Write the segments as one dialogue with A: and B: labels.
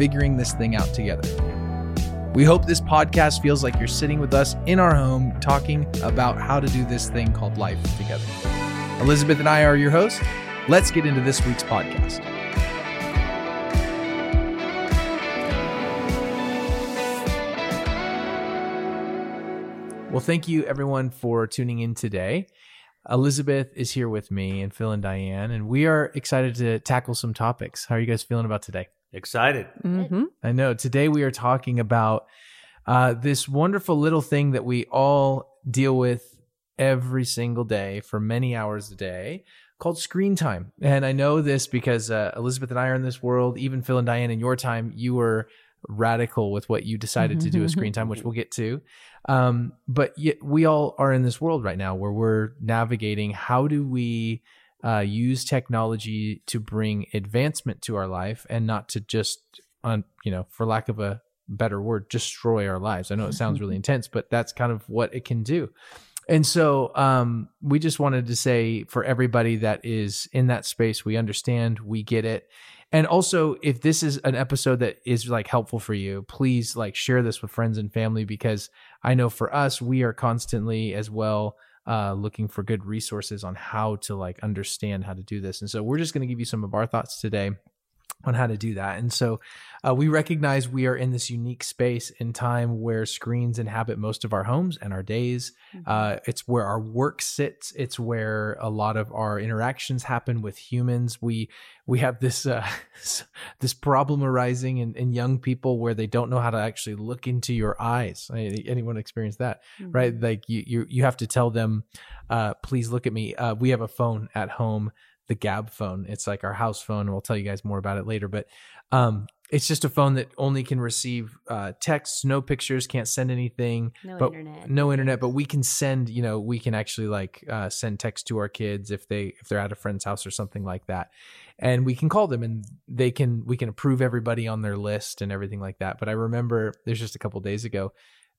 A: figuring this thing out together. We hope this podcast feels like you're sitting with us in our home talking about how to do this thing called life together. Elizabeth and I are your hosts. Let's get into this week's podcast. Well, thank you everyone for tuning in today. Elizabeth is here with me and Phil and Diane, and we are excited to tackle some topics. How are you guys feeling about today?
B: Excited.
C: Mm-hmm.
A: I know. Today we are talking about uh, this wonderful little thing that we all deal with every single day for many hours a day called screen time. And I know this because uh, Elizabeth and I are in this world. Even Phil and Diane, in your time, you were radical with what you decided to do with screen time, which we'll get to. Um, but yet we all are in this world right now where we're navigating how do we uh, use technology to bring advancement to our life and not to just, on you know, for lack of a better word, destroy our lives. I know it sounds really intense, but that's kind of what it can do. And so um, we just wanted to say for everybody that is in that space, we understand, we get it. And also, if this is an episode that is like helpful for you, please like share this with friends and family because I know for us, we are constantly as well uh, looking for good resources on how to like understand how to do this. And so we're just going to give you some of our thoughts today on how to do that. And so uh, we recognize we are in this unique space in time where screens inhabit most of our homes and our days. Uh, it's where our work sits. It's where a lot of our interactions happen with humans. We we have this uh, this problem arising in, in young people where they don't know how to actually look into your eyes. Anyone experience that,
C: Mm-hmm.
A: right? Like you you you have to tell them, uh, please look at me. Uh, we have a phone at home the Gabb phone. It's like our house phone. We'll tell you guys more about it later, but um, it's just a phone that only can receive uh, texts, no pictures, can't send anything,
C: No
A: but
C: internet.
A: no internet. But we can send, you know, we can actually like uh, send text to our kids if they if they're at a friend's house or something like that, and we can call them and they can we can approve everybody on their list and everything like that. But I remember there's just a couple days ago.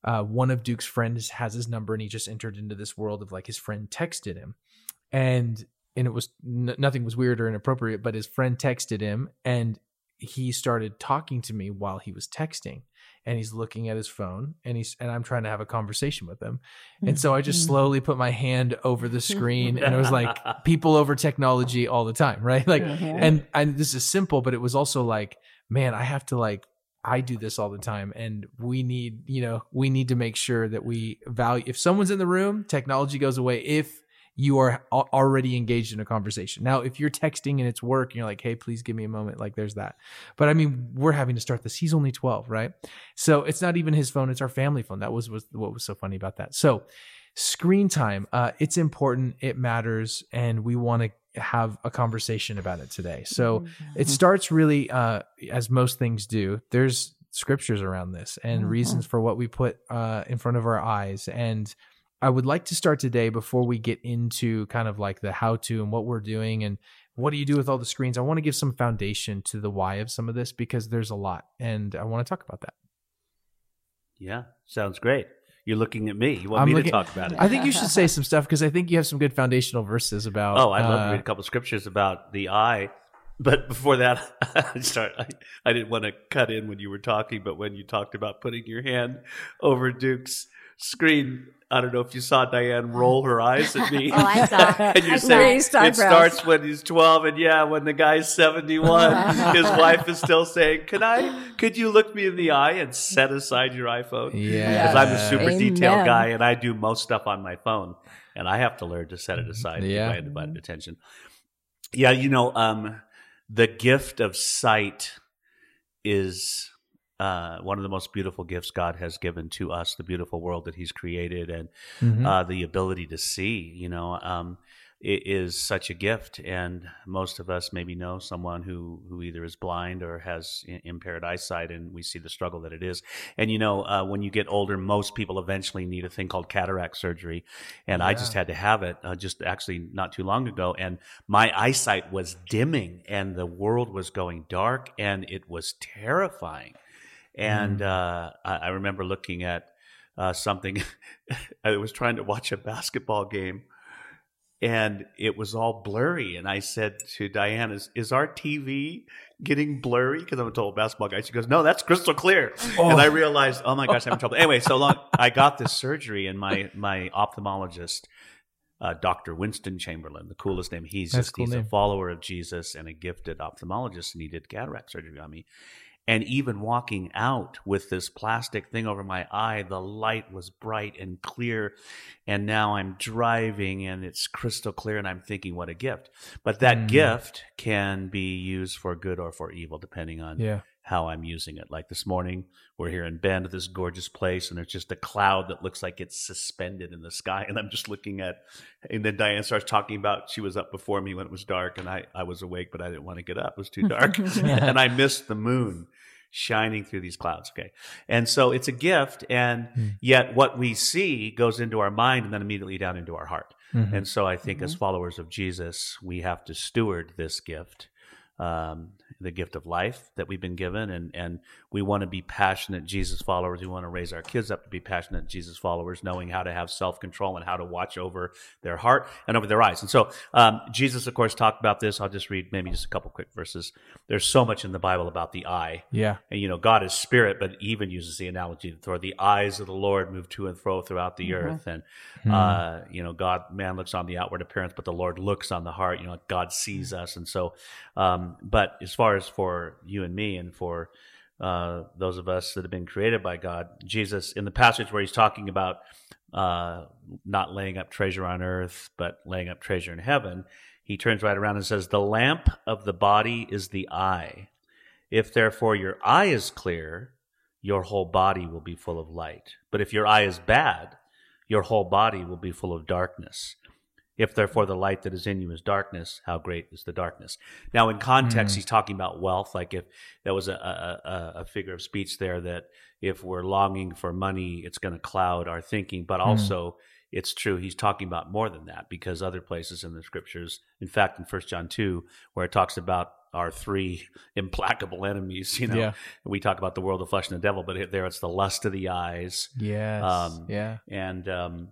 A: Uh, one of Duke's friends has his number and he just entered into this world of like his friend texted him and and it was n- nothing was weird or inappropriate but his friend texted him and he started talking to me while he was texting. And he's looking at his phone and he's and I'm trying to have a conversation with him. And so I just mm-hmm. slowly put my hand over the screen and it was like people over technology all the time right? Like mm-hmm. and and this is simple but it was also like man I have to like I do this all the time and we need, you know, we need to make sure that we value if someone's in the room, technology goes away. If you are already engaged in a conversation. Now, if you're texting and it's work and you're like, "Hey, please give me a moment." Like there's that. But I mean, we're having to start this. He's only 12, right? So, it's not even his phone, it's our family phone. That was was what was so funny about that. So, screen time, uh it's important, it matters, and we want to have a conversation about it today. So, it starts really uh as most things do there's scriptures around this and reasons for what we put uh in front of our eyes and i would like to start today before we get into kind of like the how to and what we're doing and what do you do with all the screens i want to give some foundation to the why of some of this because there's a lot and i want to talk about that
B: Yeah, sounds great. You're looking at me. You want
A: I'm
B: me
A: looking-
B: to talk about it?
A: i think you should say some stuff because i think you have some good foundational verses about
B: oh, I'd love
A: uh,
B: to read a couple scriptures about the eye. But before that, I start. I, I didn't want to cut in when you were talking, but when you talked about putting your hand over Duke's screen, I don't know if you saw Diane roll her eyes at me.
C: Oh, I saw.
B: and you're
C: I
B: saying
C: raised
B: it
C: eyebrows.
B: starts when he's 12 and yeah when the guy's 71 his wife is still saying can i could you look me in the eye and set aside your iphone
A: yeah
B: because i'm a super
C: Amen.
B: detailed guy and i do most stuff on my phone and i have to learn to set it aside and
A: Yeah.
B: give my undivided attention yeah you know um, the gift of sight is uh, one of the most beautiful gifts God has given to us, the beautiful world that He's created, and
A: Mhm.
B: uh, the ability to see. You know, um, is such a gift. And most of us maybe know someone who, who either is blind or has i- impaired eyesight, and we see the struggle that it is. And you know, uh, when you get older, most people eventually need a thing called cataract surgery. And I just had to have it uh, just actually not too long ago. And my eyesight was dimming, and the world was going dark, and it was terrifying. And uh, I, I remember looking at uh, something. I was trying to watch a basketball game, and it was all blurry. And I said to Diane, "Is, is our TV getting blurry?" Because I'm a total basketball guy. She goes, "No, that's crystal clear." And I realized, oh my gosh, I'm in trouble. Anyway, so long. I got this surgery, and my my ophthalmologist. Uh, Dr. Winston Chamberlain, the coolest name. He's
A: That's
B: just
A: cool
B: he's
A: name.
B: a follower of Jesus and a gifted ophthalmologist, and he did cataract surgery on me. And even walking out with this plastic thing over my eye, the light was bright and clear. And now I'm driving and it's crystal clear. And I'm thinking, what a gift. But that
A: Mm.
B: gift can be used for good or for evil, depending on
A: Yeah.
B: How I'm using it. Like this morning, we're here in Bend this gorgeous place, and there's just a cloud that looks like it's suspended in the sky. And I'm just looking at, and then Diane starts talking about she was up before me when it was dark, and I, I was awake, but I didn't want to get up. It was too dark. and I missed the moon shining through these clouds. Okay. And so it's a gift, and
A: Hmm.
B: yet what we see goes into our mind and then immediately down into our heart.
A: Mhm.
B: And so I think as followers of Jesus, we have to steward this gift, um, the gift of life that we've been given. And, and we want to be passionate Jesus followers. We want to raise our kids up to be passionate Jesus followers, knowing how to have self control and how to watch over their heart and over their eyes. And so um, Jesus, of course, talked about this. I'll just read maybe just a couple quick verses. There's so much in the Bible about the eye.
A: Yeah.
B: And you know, God is spirit, but even uses the analogy for the eyes of the Lord move to and fro throughout the earth. And
A: Hmm.
B: uh, you know, God, man looks on the outward appearance, but the Lord looks on the heart. You know, God sees us, and so. Um, but as far as for you and me, and for uh, those of us that have been created by God, Jesus, in the passage where he's talking about uh, not laying up treasure on earth, but laying up treasure in heaven, he turns right around and says, "The lamp of the body is the eye. If therefore your eye is clear, your whole body will be full of light. But if your eye is bad, your whole body will be full of darkness. If therefore the light that is in you is darkness, how great is the darkness? Now, in context,
A: Mm.
B: he's talking about wealth. Like if that was a, a, a, a figure of speech there that if we're longing for money, it's going to cloud our thinking. But
A: Mm.
B: also, it's true. He's talking about more than that because other places in the scriptures, in fact, in First John 2, where it talks about our three implacable enemies, you know,
A: Yeah.
B: we talk about the world, the flesh, and the devil, but there it's the lust of the eyes,
A: Yes.
B: Um,
A: yeah.
B: and um,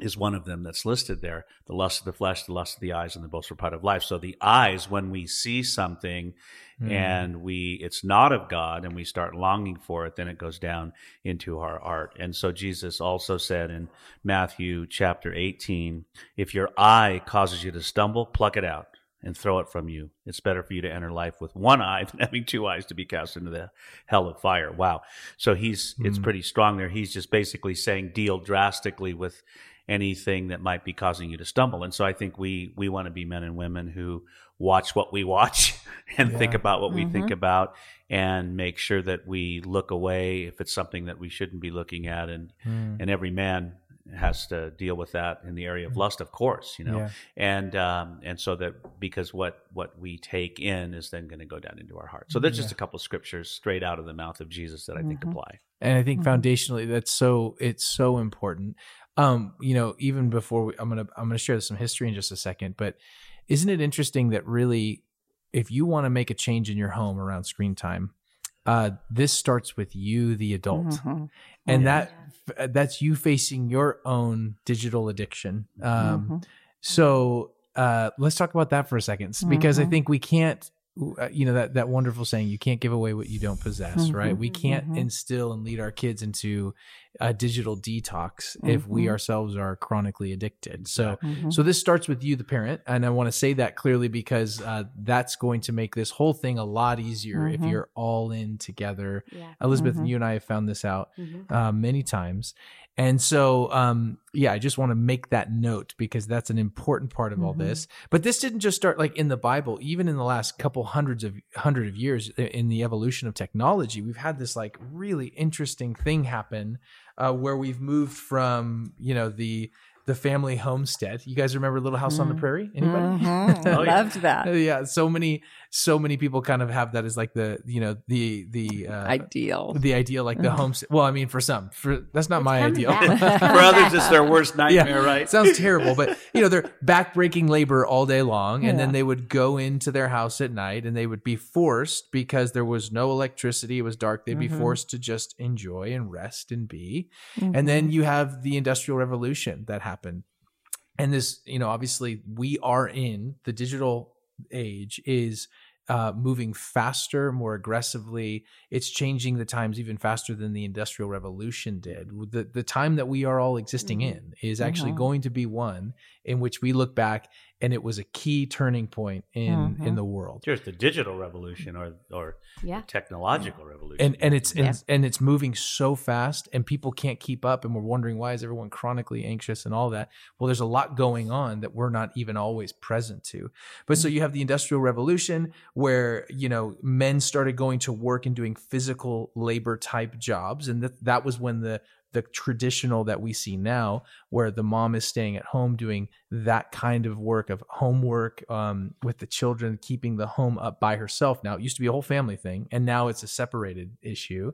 B: is one of them that's listed there. The lust of the flesh, the lust of the eyes, and the boastful pride of life. So the eyes, when we see something
A: Mm.
B: and we it's not of God, and we start longing for it, then it goes down into our heart. And so Jesus also said in Matthew chapter 18, if your eye causes you to stumble, pluck it out. And throw it from you. It's better for you to enter life with one eye than having two eyes to be cast into the hell of fire. Wow. So he's it's
A: Mm.
B: pretty strong there. He's just basically saying deal drastically with anything that might be causing you to stumble. And so I think we we want to be men and women who watch what we watch and think about what we think
C: Mhm.
B: about and make sure that we look away if it's something that we shouldn't be looking at and
A: Mm.
B: and every man has to deal with that in the area of lust of course you know
A: Yeah.
B: and um and so that because what what we take in is then going to go down into our heart so there's just a couple of scriptures straight out of the mouth of jesus that i think
C: Mhm.
B: apply
A: and I think
C: Mhm.
A: foundationally that's so it's so important. Um, you know, even before we, I'm gonna I'm gonna share some history in just a second, but isn't it interesting that really, if you want to make a change in your home around screen time, uh, this starts with you, the adult,
C: Mhm.
A: and
B: Yeah.
A: that that's you facing your own digital addiction. Um,
C: Mhm.
A: so uh, let's talk about that for a second, because I
C: Mhm.
A: think we can't. Uh, You know that that wonderful saying, "You can't give away what you don't possess." Right?
C: Mhm.
A: We can't
C: Mhm.
A: instill and lead our kids into a digital detox if we
C: Mhm.
A: ourselves are chronically addicted. So,
C: Mhm.
A: so this starts with you, the parent, and I want to say that clearly because uh, that's going to make this whole thing a lot easier if you're all in together.
D: Yeah.
A: Elizabeth,
C: Mhm.
A: you and I have found this out uh, many times. And so, um, yeah, I just want to make that note because that's an important part of all
C: Mhm.
A: this. But this didn't just start like in the Bible. Even in the last couple hundreds of hundred of years in the evolution of technology, we've had this like really interesting thing happen uh, where we've moved from you know the the family homestead. You guys remember Little House on the
C: Mm.
A: Prairie? Anybody?
C: Mhm.
B: Oh, yeah.
C: loved that.
A: Yeah, so many, so many people kind of have that as like the, you know, the the uh,
C: Ideal.
A: the ideal, like the home. Well, I mean, for some, for that's not
D: It's
A: my ideal.
B: For others, it's their worst nightmare,
A: Yeah.
B: right?
A: Sounds terrible, but you know, they're backbreaking labor all day long, and then they would go into their house at night and they would be forced because there was no electricity, it was dark, they'd be
C: Mhm.
A: forced to just enjoy and rest and be.
C: Mhm.
A: And then you have the industrial revolution that happened. And this, you know, obviously we are in the digital age is uh, moving faster, more aggressively. It's changing the times even faster than the industrial revolution did. The the time that we are all existing
D: Mhm.
A: in is actually
C: Mhm.
A: going to be one in which we look back and it was a key turning point in
C: Mhm.
A: in the world.
B: Here's the digital revolution or or
D: Yeah.
B: technological revolution.
A: and and it's
C: Yeah.
A: and, and it's moving so fast and people can't keep up and we're wondering why is everyone chronically anxious and all that well there's a lot going on that we're not even always present to but so you have the industrial revolution where you know men started going to work and doing physical labor type jobs and that that was when the the traditional that we see now where the mom is staying at home doing that kind of work of homework um, with the children keeping the home up by herself. Now it used to be a whole family thing and now it's a separated issue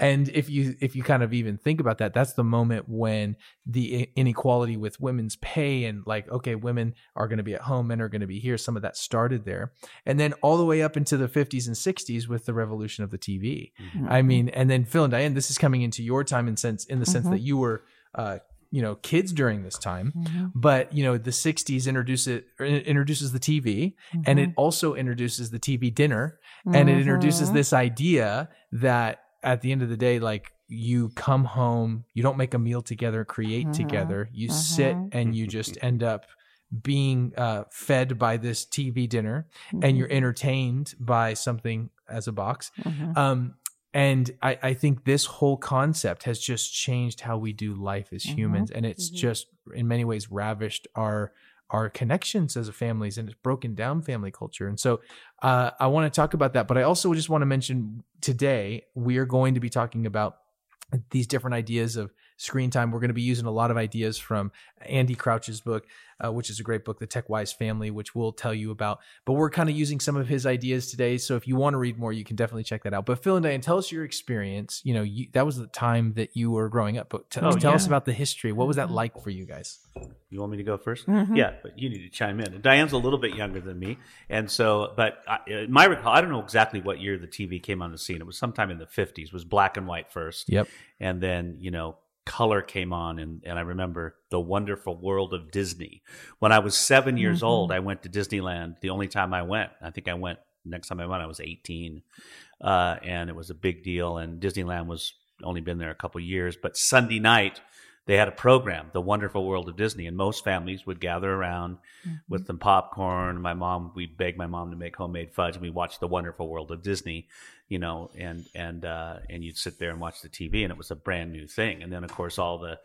A: and if you if you kind of even think about that that's the moment when the inequality with women's pay and like okay women are going to be at home men are going to be here some of that started there and then all the way up into the 50s and 60s with the revolution of the tv I mean, and then Phil and Diane, this is coming into your time in sense in the sense
C: Mhm.
A: that you were, uh, you know, kids during this time.
C: Mhm.
A: But you know, the '60s introduce it introduces the TV, and it also introduces the TV dinner, and it introduces
C: Mhm.
A: this idea that at the end of the day, like you come home, you don't make a meal together, create
C: Mhm.
A: together, you sit
C: Mhm.
A: and you just end up being uh, fed by this TV dinner, and
C: Mm-hmm.
A: you're entertained by something as a box.
C: Mhm.
A: Um, and I, I think this whole concept has just changed how we do life as
C: Mhm.
A: humans, and it's just in many ways ravished our our connections as a families, and it's broken down family culture. And so, uh, I want to talk about that, but I also just want to mention today we are going to be talking about these different ideas of screen time. We're going to be using a lot of ideas from Andy Crouch's book, uh, which is a great book, The Tech Wise Family, which we'll tell you about. But we're kind of using some of his ideas today. So if you want to read more, you can definitely check that out. But Phil and Diane, tell us your experience. You know, you, that was the time that you were growing up. But t-
B: Oh,
A: tell us about the history. What was that
C: Mhm.
A: like for you guys?
B: You want me to go 1st
C: Mhm.
B: Yeah, but you need to chime in. Diane's a little bit younger than me, and so, but I, my recall, I don't know exactly what year the TV came on the scene. It was sometime in the fifties. It was black and white first,
A: Yep.
B: and then you know color came on, and and I remember the Wonderful World of Disney. When I was 7 years
C: Mhm.
B: old, I went to Disneyland. The only time I went, I think I went next time I went, I was eighteen, uh, and it was a big deal. And Disneyland was only been there a couple years, but Sunday night they had a program, The Wonderful World of Disney, and most families would gather around with some popcorn. My mom, we'd beg my mom to make homemade fudge, and we watched The Wonderful World of Disney, you know, and and uh, and you'd sit there and watch the TV, and it was a brand new thing. And then, of course, all the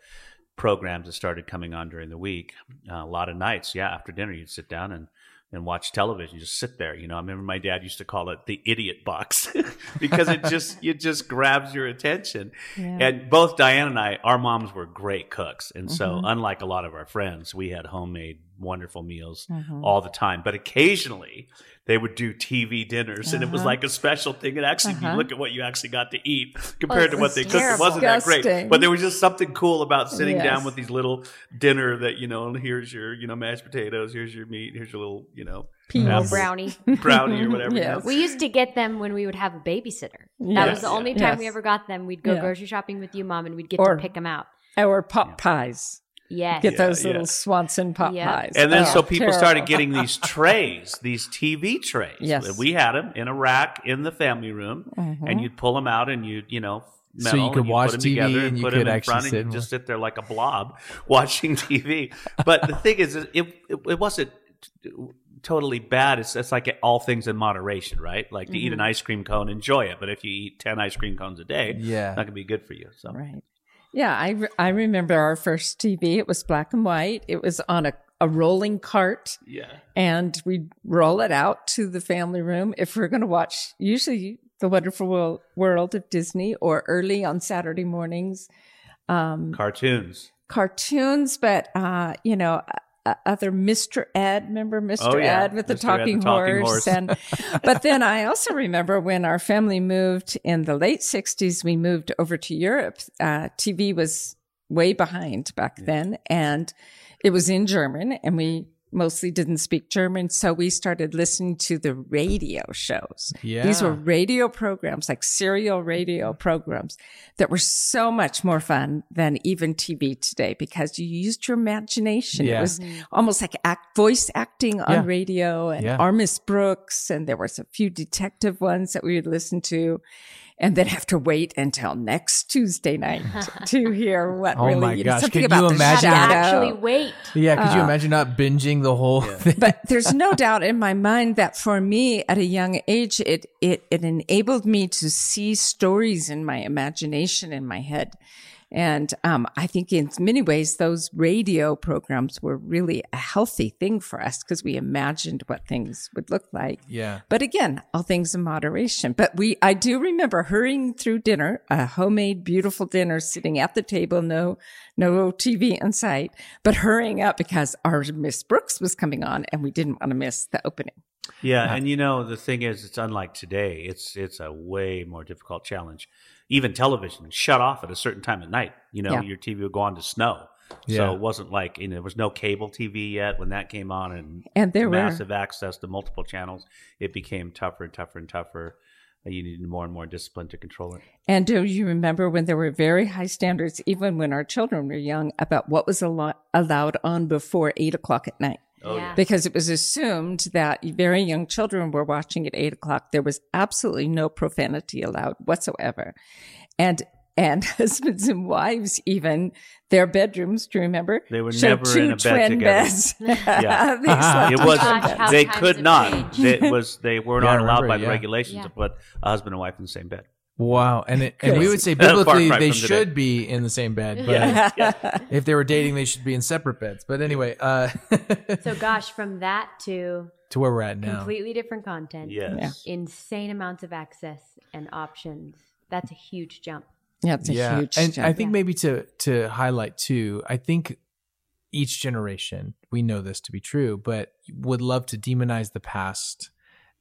B: programs that started coming on during the week, uh, a lot of nights, yeah, after dinner, you'd sit down and and watch television. Just sit there, you know. I remember my dad used to call it the idiot box because it just it just grabs your attention.
C: Yeah.
B: And both Diane and I, our moms were great cooks. And so,
C: Mhm.
B: unlike a lot of our friends, we had homemade wonderful meals
C: Mhm.
B: all the time. But occasionally, they would do TV dinners, and it was
C: Uh-huh.
B: like a special thing. And actually, if
C: Uh-huh.
B: you look at what you actually got to eat compared to what
D: was
B: they cooked, it wasn't that great. But there was just something cool about sitting down with these little dinner that, you know, and here's your, you know, mashed potatoes, here's your meat, here's your little, you know,
C: Peas.
D: Little brownie.
B: brownie or whatever.
C: Yes.
D: We used to get them when we would have a babysitter. That
C: Yes.
D: was the only time we ever got them. We'd go
C: Yeah.
D: grocery shopping with you, mom, and we'd get
C: Or-
D: to pick them out.
C: Or pot pies.
D: Yes.
C: Get
B: Yeah,
C: those
B: yeah.
C: little Swanson pot
D: Yeah.
C: pies.
B: And then
C: Oh,
B: so people started getting these trays, these TV trays.
C: Yes.
B: We had them in a rack in the family room,
C: Mhm.
B: and you'd pull them out and you'd, you know,
A: So you could watch TV
B: together
A: and you
B: put
A: could
B: 'em in
A: actually
B: front
A: sit
B: and
A: and
B: you'd just sit there like a blob watching TV. But the thing is, it, it, it wasn't t- totally bad. It's, it's like all things in moderation, right? Like to eat an ice cream cone, enjoy it. But if you eat 10 ice cream cones a day,
A: Yeah.
B: it's not going to be good for you. So
C: Right. Yeah, I, re- I remember our first TV. It was black and white. It was on a, a rolling cart,
B: yeah.
C: and we'd roll it out to the family room if we're going to watch, usually, The Wonderful World, of Disney or early on Saturday mornings. um,
B: Cartoons.
C: cartoons, but uh, you know, other Mr. Ed, remember Mr.
B: Oh, yeah.
C: Ed with the
B: Mr. The
C: talking,
B: talking
C: horse,
B: horse.
C: and but then I also remember when our family moved in the late '60s, we moved over to Europe. Uh, TV was way behind back then, and it was in German, and we mostly didn't speak German, so we started listening to the radio shows.
A: Yeah.
C: These were radio programs, like serial radio programs that were so much more fun than even TV today because you used your imagination.
A: Yeah.
C: It was almost like act, voice acting on
A: Yeah.
C: radio and
A: Yeah.
C: Our Miss Brooks. And there was a few detective ones that we would listen to and then have to wait until next Tuesday night to hear what
A: Oh
C: really,
A: my
C: you know,
A: gosh,
C: something
A: could
C: about
A: you
C: the
A: imagine-
D: Had
C: shadow.
D: actually wait.
A: Yeah, could you
C: Uh,
A: imagine not binging the whole thing?
C: but there's no doubt in my mind that for me at a young age, it, it, it enabled me to see stories in my imagination in my head. And um, I think in many ways, those radio programs were really a healthy thing for us because we imagined what things would look like.
A: Yeah.
C: But again, all things in moderation. But we, I do remember hurrying through dinner, a homemade, beautiful dinner, sitting at the table, no, no TV in sight, but hurrying up because our Miss Brooks was coming on and we didn't want to miss the opening.
B: Yeah, and you know the thing is, it's unlike today. It's it's a way more difficult challenge. Even television shut off at a certain time at night. You know,
C: Yeah.
B: your TV would go on to snow.
A: Yeah.
B: So it wasn't like you know there was no cable TV yet when that came on, and
C: And there were,
B: massive access to multiple channels. It became tougher and tougher and tougher. Uh, You needed more and more discipline to control it.
C: and do you remember when there were very high standards, even when our children were young, about what was allo- allowed on before eight o'clock at night?
B: Oh,
D: yeah.
C: because it was assumed that very young children were watching at eight o'clock. There was absolutely no profanity allowed whatsoever. And and husbands and wives, even their bedrooms, do you remember?
B: They were
C: showed
B: never
C: two
B: in a bed
C: twin
B: together.
C: beds.
B: Yeah.
C: They uh-huh. slept
B: It was
C: twin
D: Gosh,
B: they could not.
D: changed.
B: It was they were
A: Yeah, I
B: not allowed
A: remember,
B: by the
A: yeah.
B: regulations
D: Yeah.
B: to put a husband and wife in the same bed.
A: Wow. And it, and we would say biblically they
B: from today.
A: should be in the same bed, but
B: Yeah.
A: if they were dating, they should be in separate beds. But anyway, uh,
D: So gosh, from that to
A: to where we're at now.
D: completely different content,
B: Yes.
D: insane amounts of access and options. That's a huge jump.
C: Yeah, it's a
A: yeah.
C: huge
A: and
C: jump.
A: I think
D: Yeah.
A: maybe to to highlight too, I think each generation we know this to be true, but would love to demonize the past,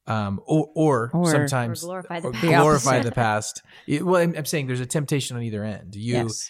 A: um, or or,
C: Or-
A: sometimes
D: Or glorify the
A: or
D: past.
A: Glorify the past. It- well, I'm, I'm saying there's a temptation on either end. You
C: yes.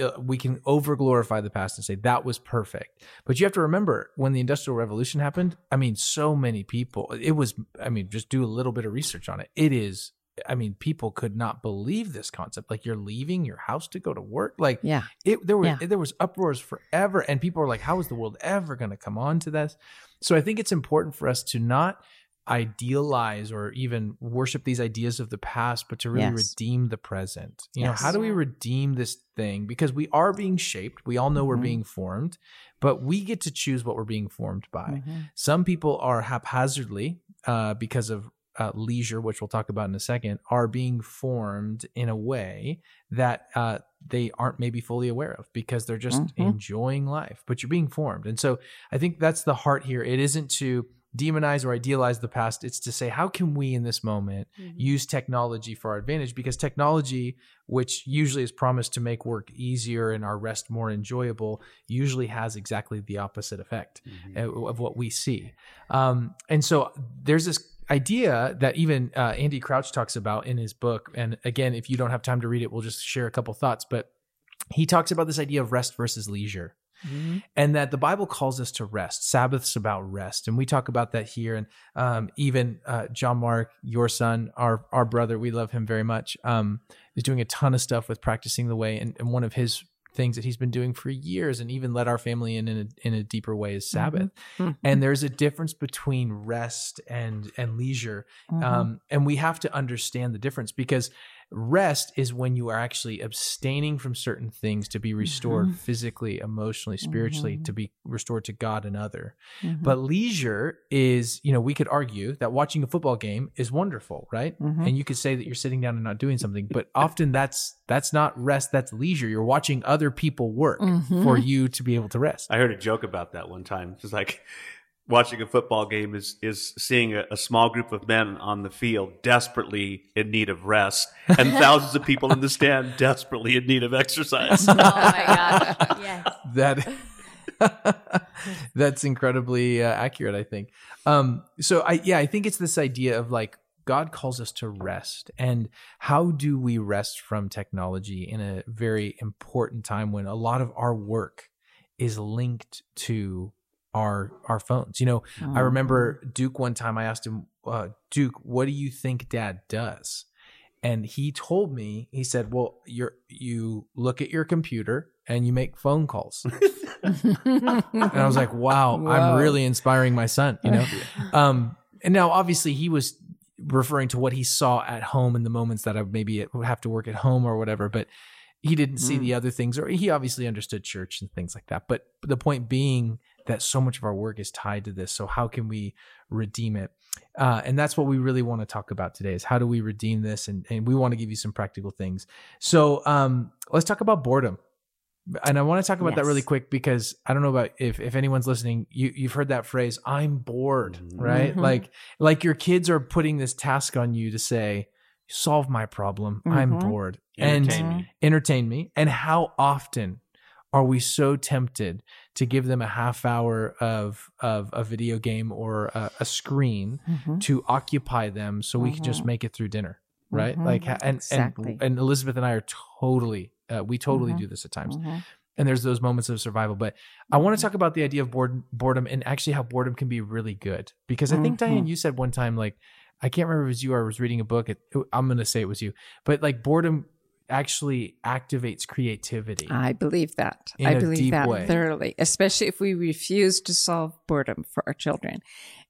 A: uh, we can over glorify the past and say that was perfect. But you have to remember when the Industrial Revolution happened, I mean, so many people, it was, I mean, just do a little bit of research on it. It is, I mean, people could not believe this concept. Like you're leaving your house to go to work. Like
C: Yeah.
A: it, there were,
C: Yeah.
A: there was uproars forever. And people were like, how is the world ever going to come on to this? So I think it's important for us to not idealize or even worship these ideas of the past, but to really
C: Yes.
A: redeem the present. You know, how do we redeem this thing? Because we are being shaped. We all know we're
C: Mhm.
A: being formed, but we get to choose what we're being formed by.
C: Mhm.
A: Some people are haphazardly, uh, because of uh, leisure, which we'll talk about in a second, are being formed in a way that uh, they aren't maybe fully aware of because they're just
C: Mhm.
A: enjoying life. But you're being formed, and so I think that's the heart here. It isn't to demonize or idealize the past. It's to say, how can we in this moment
D: Mhm.
A: use technology for our advantage? Because technology, which usually is promised to make work easier and our rest more enjoyable, usually has exactly the opposite effect uh, of what we see. Um, and so there's this idea that even uh, Andy Crouch talks about in his book. And again, if you don't have time to read it, we'll just share a couple thoughts. But he talks about this idea of rest versus leisure
C: Mhm.
A: and that the Bible calls us to rest. Sabbath's about rest, and we talk about that here. And um, even uh, John Mark, your son, our our brother, we love him very much. Um, is doing a ton of stuff with practicing the way, and, and one of his things that he's been doing for years, and even led our family in in a, in a deeper way is Sabbath.
C: Mhm.
A: And there's a difference between rest and and leisure,
C: Mhm.
A: um, and we have to understand the difference because rest is when you are actually abstaining from certain things to be restored
C: Mhm.
A: physically, emotionally, spiritually,
C: Mhm.
A: to be restored to God and other.
C: Mhm.
A: But leisure is, you know, we could argue that watching a football game is wonderful, right?
C: Mhm.
A: And you could say that you're sitting down and not doing something, but often that's that's not rest, that's leisure. You're watching other people work
C: Mhm.
A: for you to be able to rest.
B: I heard a joke about that one time. It's like watching a football game is is seeing a, a, small group of men on the field desperately in need of rest and thousands of people in the stand desperately in need of exercise.
D: oh my gosh. Yes.
A: That that's incredibly uh, accurate, I think. Um, so I yeah, I think it's this idea of like God calls us to rest. And how do we rest from technology in a very important time when a lot of our work is linked to our our phones. You know, I remember Duke one time I asked him, uh, Duke, what do you think dad does? And he told me, he said, Well, you're you look at your computer and you make phone calls. and I was like, wow,
C: Wow.
A: I'm really inspiring my son, you know? um, and now obviously he was referring to what he saw at home in the moments that I maybe would have to work at home or whatever, but he didn't see
C: Mm.
A: the other things, or he obviously understood church and things like that. But the point being that so much of our work is tied to this. So how can we redeem it? Uh, and that's what we really want to talk about today is how do we redeem this? And, and we want to give you some practical things. So um, let's talk about boredom. And I want to talk about that really quick because I don't know about if, if anyone's listening, you, you've heard that phrase, I'm bored, right?
C: Mhm.
A: Like, like your kids are putting this task on you to say, solve my problem. I'm
C: Mhm.
A: bored and
B: Entertain me.
A: entertain me. And how often are we so tempted to give them a half hour of, of a video game or a, a screen
C: Mhm.
A: to occupy them so we can just
C: Mhm.
A: make it through dinner? Right.
C: Mhm.
A: Like, and,
C: Exactly.
A: and, and Elizabeth and I are totally, uh, we totally
C: Mhm.
A: do this at times and there's those moments of survival. But I want to talk about the idea of bored, boredom and actually how boredom can be really good. Because I think. Diane, you said one time, like I can't remember if it was you or I was reading a book. It, I'm going to say it was you, but like boredom actually activates creativity.
C: I believe that. I believe that
A: way.
C: thoroughly, especially if we refuse to solve boredom for our children.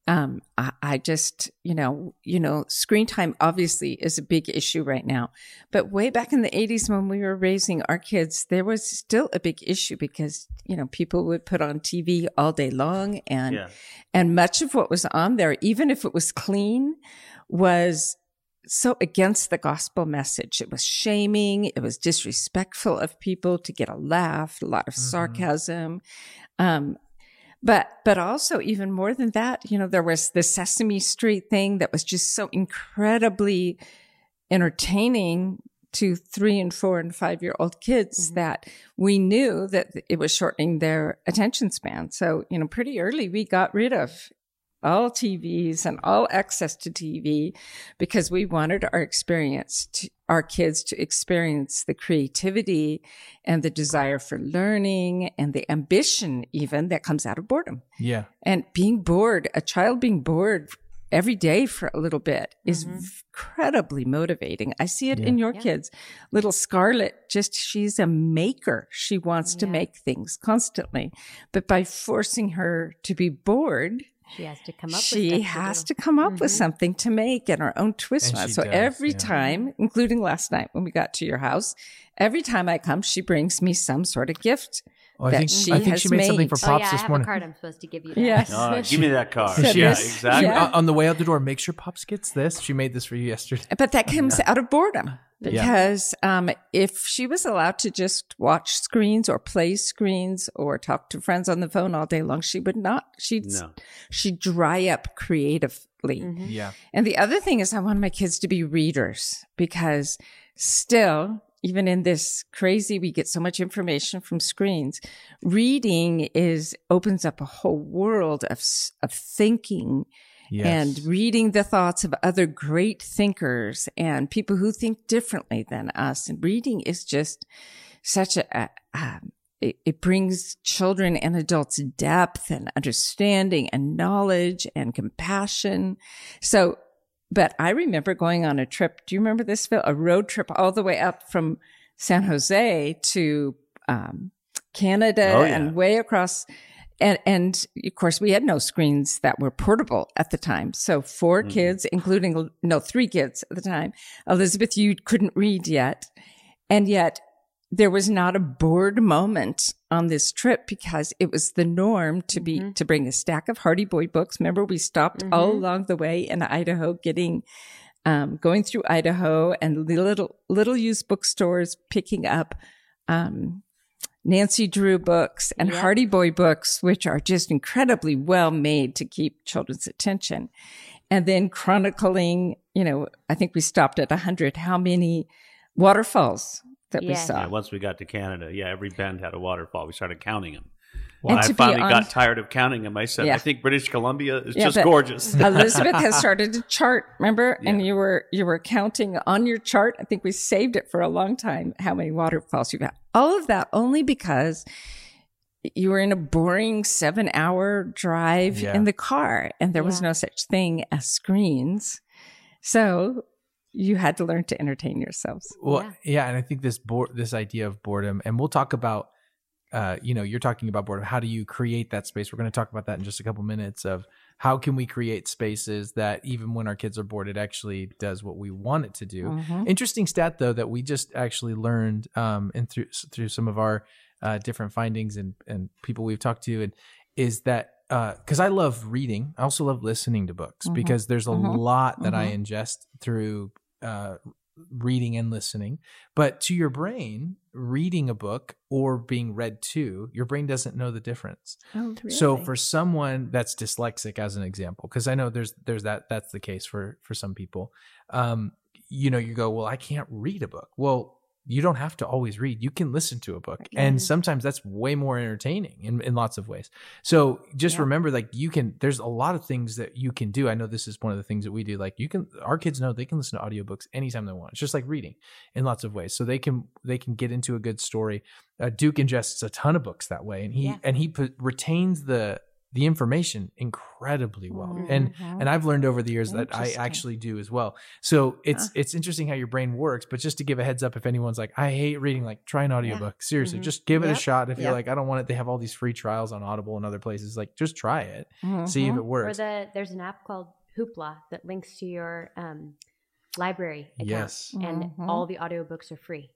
C: Um, I, I just, you know, you know, screen time obviously is a big issue right now, but way back in the '80s when we were raising our kids, there was still a big issue because you know people would put on TV all day long, and
B: Yeah.
C: and much of what was on there, even if it was clean, was so against the gospel message. It was shaming. It was disrespectful of people to get a laugh, a lot of
A: Mhm.
C: sarcasm. Um, but, but also even more than that, you know, there was the Sesame Street thing that was just so incredibly entertaining to three and four and five year old kids
D: Mhm.
C: that we knew that it was shortening their attention span. So, you know, pretty early we got rid of all TVs and all access to TV because we wanted our experience to, our kids to experience the creativity and the desire for learning and the ambition even that comes out of boredom.
A: yeah.
C: And being bored, a child being bored every day for a little bit is
D: Mhm.
C: incredibly motivating. I see it
A: Yeah.
C: in your
D: Yeah.
C: kids. Little Scarlett, just she's a maker. She wants to make things constantly. But by forcing her to be bored,
D: She has to come up
C: she
D: with
C: has
D: do.
C: to come up with
D: Mhm.
C: something to make and her own twist
A: And
C: on it. So
A: does,
C: every
A: yeah.
C: time, including last night when we got to your house, every time I come, she brings me some sort of gift.
A: Oh, I
C: that
A: think
C: she
A: I think
C: has
A: she made something
C: made.
A: for
D: Oh
A: pops
D: yeah, I have
A: morning.
D: a card I'm supposed to give you.
C: Yes.
B: All right, give me that card.
C: So
B: yeah,
C: this-
B: exactly.
C: yeah.
A: On the way out the door, make sure pops gets this. She made this for you yesterday.
C: But that comes out of boredom
A: Yeah.
C: because um, if she was allowed to just watch screens or play screens or talk to friends on the phone all day long, she would not. She'd
B: No.
C: she'd dry up creatively.
D: Mhm.
A: Yeah.
C: And the other thing is, I want my kids to be readers because still, even in this crazy, we get so much information from screens. Reading is opens up a whole world of of thinking
A: Yes.
C: and reading the thoughts of other great thinkers and people who think differently than us. And reading is just such a, a, um, it, it brings children and adults depth and understanding and knowledge and compassion. So, but I remember going on a trip. Do you remember this, Phil? A road trip all the way up from San Jose to um, Canada
B: Oh, yeah.
C: and way across. And, and of course, we had no screens that were portable at the time. So 4
B: Mhm.
C: kids, including, no, three kids at the time. Elizabeth, you couldn't read yet. And yet there was not a bored moment on this trip because it was the norm to be,
D: Mhm.
C: to bring a stack of Hardy Boy books. Remember, we stopped all
D: Mhm.
C: along the way in Idaho getting, um, going through Idaho and the little, little used bookstores picking up, um, Nancy Drew books and
D: Yep.
C: Hardy Boy books, which are just incredibly well made to keep children's attention. And then chronicling, you know, I think we stopped at 100, how many waterfalls that we saw.
B: Yeah, once we got to Canada, yeah, every bend had a waterfall. We started counting them.
C: And
B: I finally
C: on-
B: got tired of counting them. I said,
C: Yeah.
B: I think British Columbia is
C: Yeah,
B: just gorgeous.
C: Elizabeth has started to chart, remember? And you were you were counting on your chart. I think we saved it for a long time how many waterfalls you got. All of that only because you were in a boring seven hour drive
A: Yeah.
C: in the car and there was no such thing as screens. So you had to learn to entertain yourselves.
A: Well,
D: Yeah.
A: yeah. and I think this board, this idea of boredom, and we'll talk about, uh, you know, you're talking about boredom. How do you create that space? We're going to talk about that in just a couple minutes. Of how can we create spaces that even when our kids are bored, it actually does what we want it to do.
C: Mhm.
A: Interesting stat though that we just actually learned, um, and through through some of our uh, different findings and and people we've talked to, and is that because I love reading, I also love listening to books
C: Mhm.
A: because there's a
C: Mhm.
A: lot that I
C: Mhm.
A: ingest through uh, reading and listening. But to your brain, reading a book or being read to, your brain doesn't know the difference.
C: Oh,
A: So for someone that's dyslexic, as an example, because I know there's there's that that's the case for for some people. Um, you know, you go, well, I can't read a book. Well, you don't have to always read. You can listen to a book, and
D: Mhm.
A: sometimes that's way more entertaining in in lots of ways. So just
C: Yeah.
A: remember, like you can. There's a lot of things that you can do. I know this is one of the things that we do. Like you can, our kids know they can listen to audiobooks anytime they want. It's just like reading in lots of ways. So they can they can get into a good story. Uh, Duke ingests a ton of books that way, and he
D: Yeah.
A: and he put, retains the the information incredibly well. And
C: Mhm.
A: and I've learned over the years that I actually do as well. So it's
C: Huh.
A: it's interesting how your brain works. But just to give a heads up, if anyone's like, I hate reading, like try an audiobook. Seriously,
D: Mhm.
A: just give it a shot. If you're like, I don't want it, they have all these free trials on Audible and other places. Like, just try it, see if
C: Mhm.
A: it
D: Or
A: works.
D: the there's an app called Hoopla that links to your um, library account,
A: Yes.
D: and
C: Mhm.
D: all the audiobooks are free.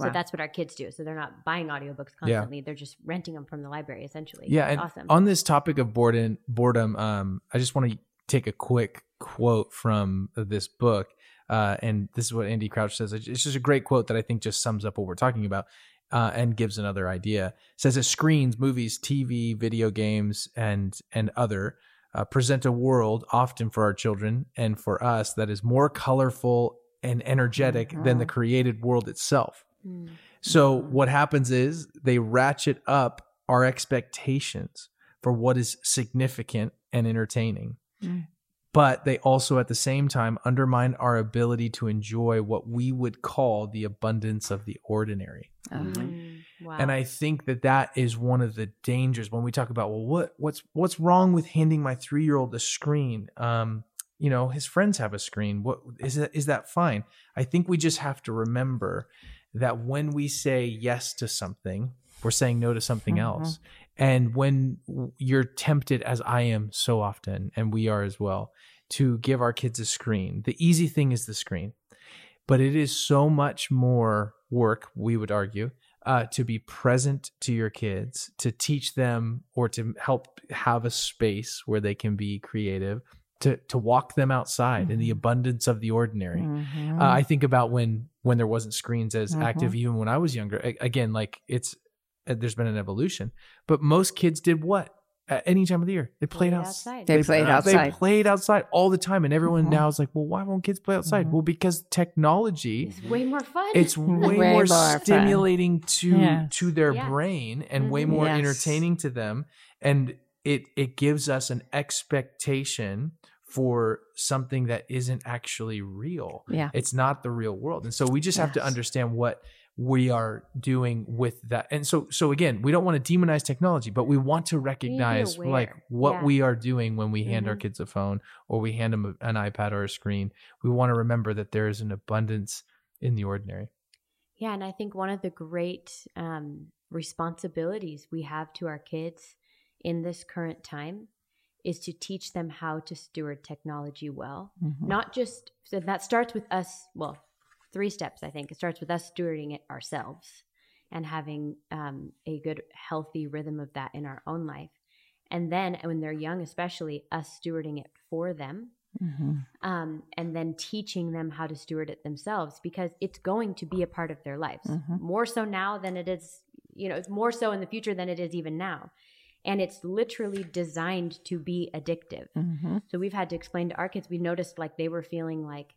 D: So that's what our kids do. So they're not buying audiobooks constantly; they're just renting them from the library, essentially.
A: Yeah,
D: It's
A: and
D: awesome.
A: on this topic of boredom, boredom, um, I just want to take a quick quote from this book, uh, and this is what Andy Crouch says. It's just a great quote that I think just sums up what we're talking about, uh, and gives another idea. It says that screens, movies, TV, video games, and and other uh, present a world often for our children and for us that is more colorful and energetic than the created world itself.
D: Mm.
A: So what happens is they ratchet up our expectations for what is significant and entertaining.
C: Mm.
A: But they also at the same time undermine our ability to enjoy what we would call the abundance of the ordinary.
D: Mm. Wow.
A: And I think that that is one of the dangers when we talk about well what what's what's wrong with handing my 3-year-old a screen? Um you know, his friends have a screen. What is that is that fine? I think we just have to remember that when we say yes to something, we're saying no to something
C: Mhm.
A: else. And when you're tempted as I am so often and we are as well to give our kids a screen, the easy thing is the screen. But it is so much more work, we would argue, uh, to be present to your kids, to teach them or to help have a space where they can be creative, to to walk them outside in the
C: Mhm.
A: abundance of the ordinary.
C: Mhm.
A: Uh, I think about when when there wasn't screens as
C: Mhm.
A: active, even when I was younger. A- again, like it's uh, there's been an evolution, but most kids did what at any time of the year they played
D: Played
A: outside.
D: outside.
C: They played
A: They
C: outside.
A: played outside all the time, and everyone
C: Mhm.
A: now is like, "Well, why won't kids play outside?"
C: Mhm.
A: Well, because technology
D: it's way more fun.
A: it's way,
C: Way
A: more,
C: more fun.
A: stimulating to
C: Yes.
A: to their
D: Yeah.
A: brain and way
D: Mhm.
A: more
C: Yes.
A: entertaining to them and it it gives us an expectation for something that isn't actually real.
C: Yeah.
A: it's not the real world. And so we just have to understand what we are doing with that. And so so again we don't want to demonize technology but we want to recognize like what
D: Yeah.
A: we are doing when we hand our
D: Mhm.
A: kids a phone or we hand them an ipad or a screen. We want to remember that there is an abundance in the ordinary.
D: Yeah, and I think one of the great um, responsibilities we have to our kids in this current time is to teach them how to steward technology well.
C: Mhm.
D: Not just, so that starts with us, well, three steps, I think. It starts with us stewarding it ourselves and having um, a good, healthy rhythm of that in our own life. And then when they're young, especially, us stewarding it for them
C: Mhm.
D: um, and then teaching them how to steward it themselves because it's going to be a part of their lives
C: Mhm.
D: more so now than it is you know, it's more so in the future than it is even now. And it's literally designed to be addictive.
C: Mhm.
D: So we've had to explain to our kids, we noticed like they were feeling like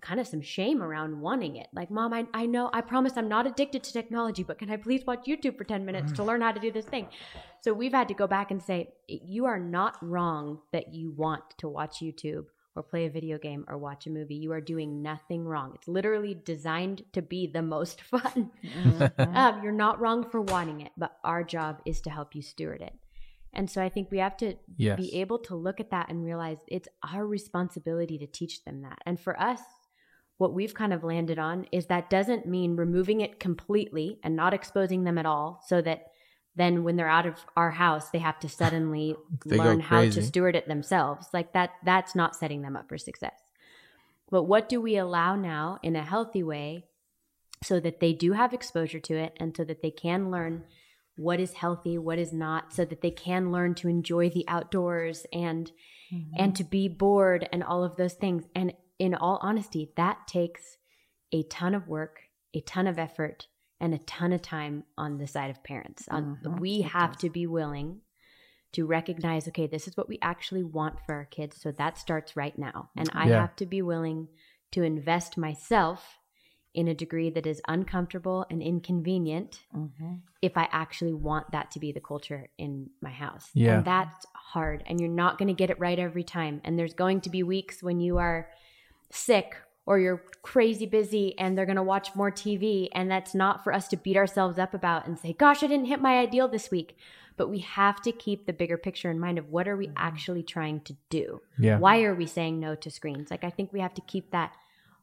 D: kind of some shame around wanting it. Like, mom, I, I know, I promise I'm not addicted to technology, but can I please watch YouTube for 10 minutes to learn how to do this thing? So we've had to go back and say, you are not wrong that you want to watch YouTube or play a video game or watch a movie. You are doing nothing wrong. It's literally designed to be the most fun.
C: Mhm.
D: Um, you're not wrong for wanting it, but our job is to help you steward it. And so I think we have to
A: Yes.
D: be able to look at that and realize it's our responsibility to teach them that. And for us, what we've kind of landed on is that doesn't mean removing it completely and not exposing them at all so that then when they're out of our house they have to suddenly learn how to steward it themselves. Like that that's not setting them up for success. But what do we allow now in a healthy way so that they do have exposure to it and so that they can learn what is healthy what is not so that they can learn to enjoy the outdoors and and to be bored and all of those things? And in all honesty that takes a ton of work a ton of effort and a ton of time on the side of parents on
C: Mhm,
D: we have to be willing to recognize okay this is what we actually want for our kids so that starts right now and i
A: Yeah.
D: have to be willing to invest myself in a degree that is uncomfortable and inconvenient
C: Mhm.
D: if I actually want that to be the culture in my house.
A: Yeah.
D: And that's hard. And you're not going to get it right every time. And there's going to be weeks when you are sick or you're crazy busy and they're going to watch more TV. And that's not for us to beat ourselves up about and say, gosh, I didn't hit my ideal this week. But we have to keep the bigger picture in mind of what are we actually trying to do?
A: Yeah.
D: Why are we saying no to screens? Like, I think we have to keep that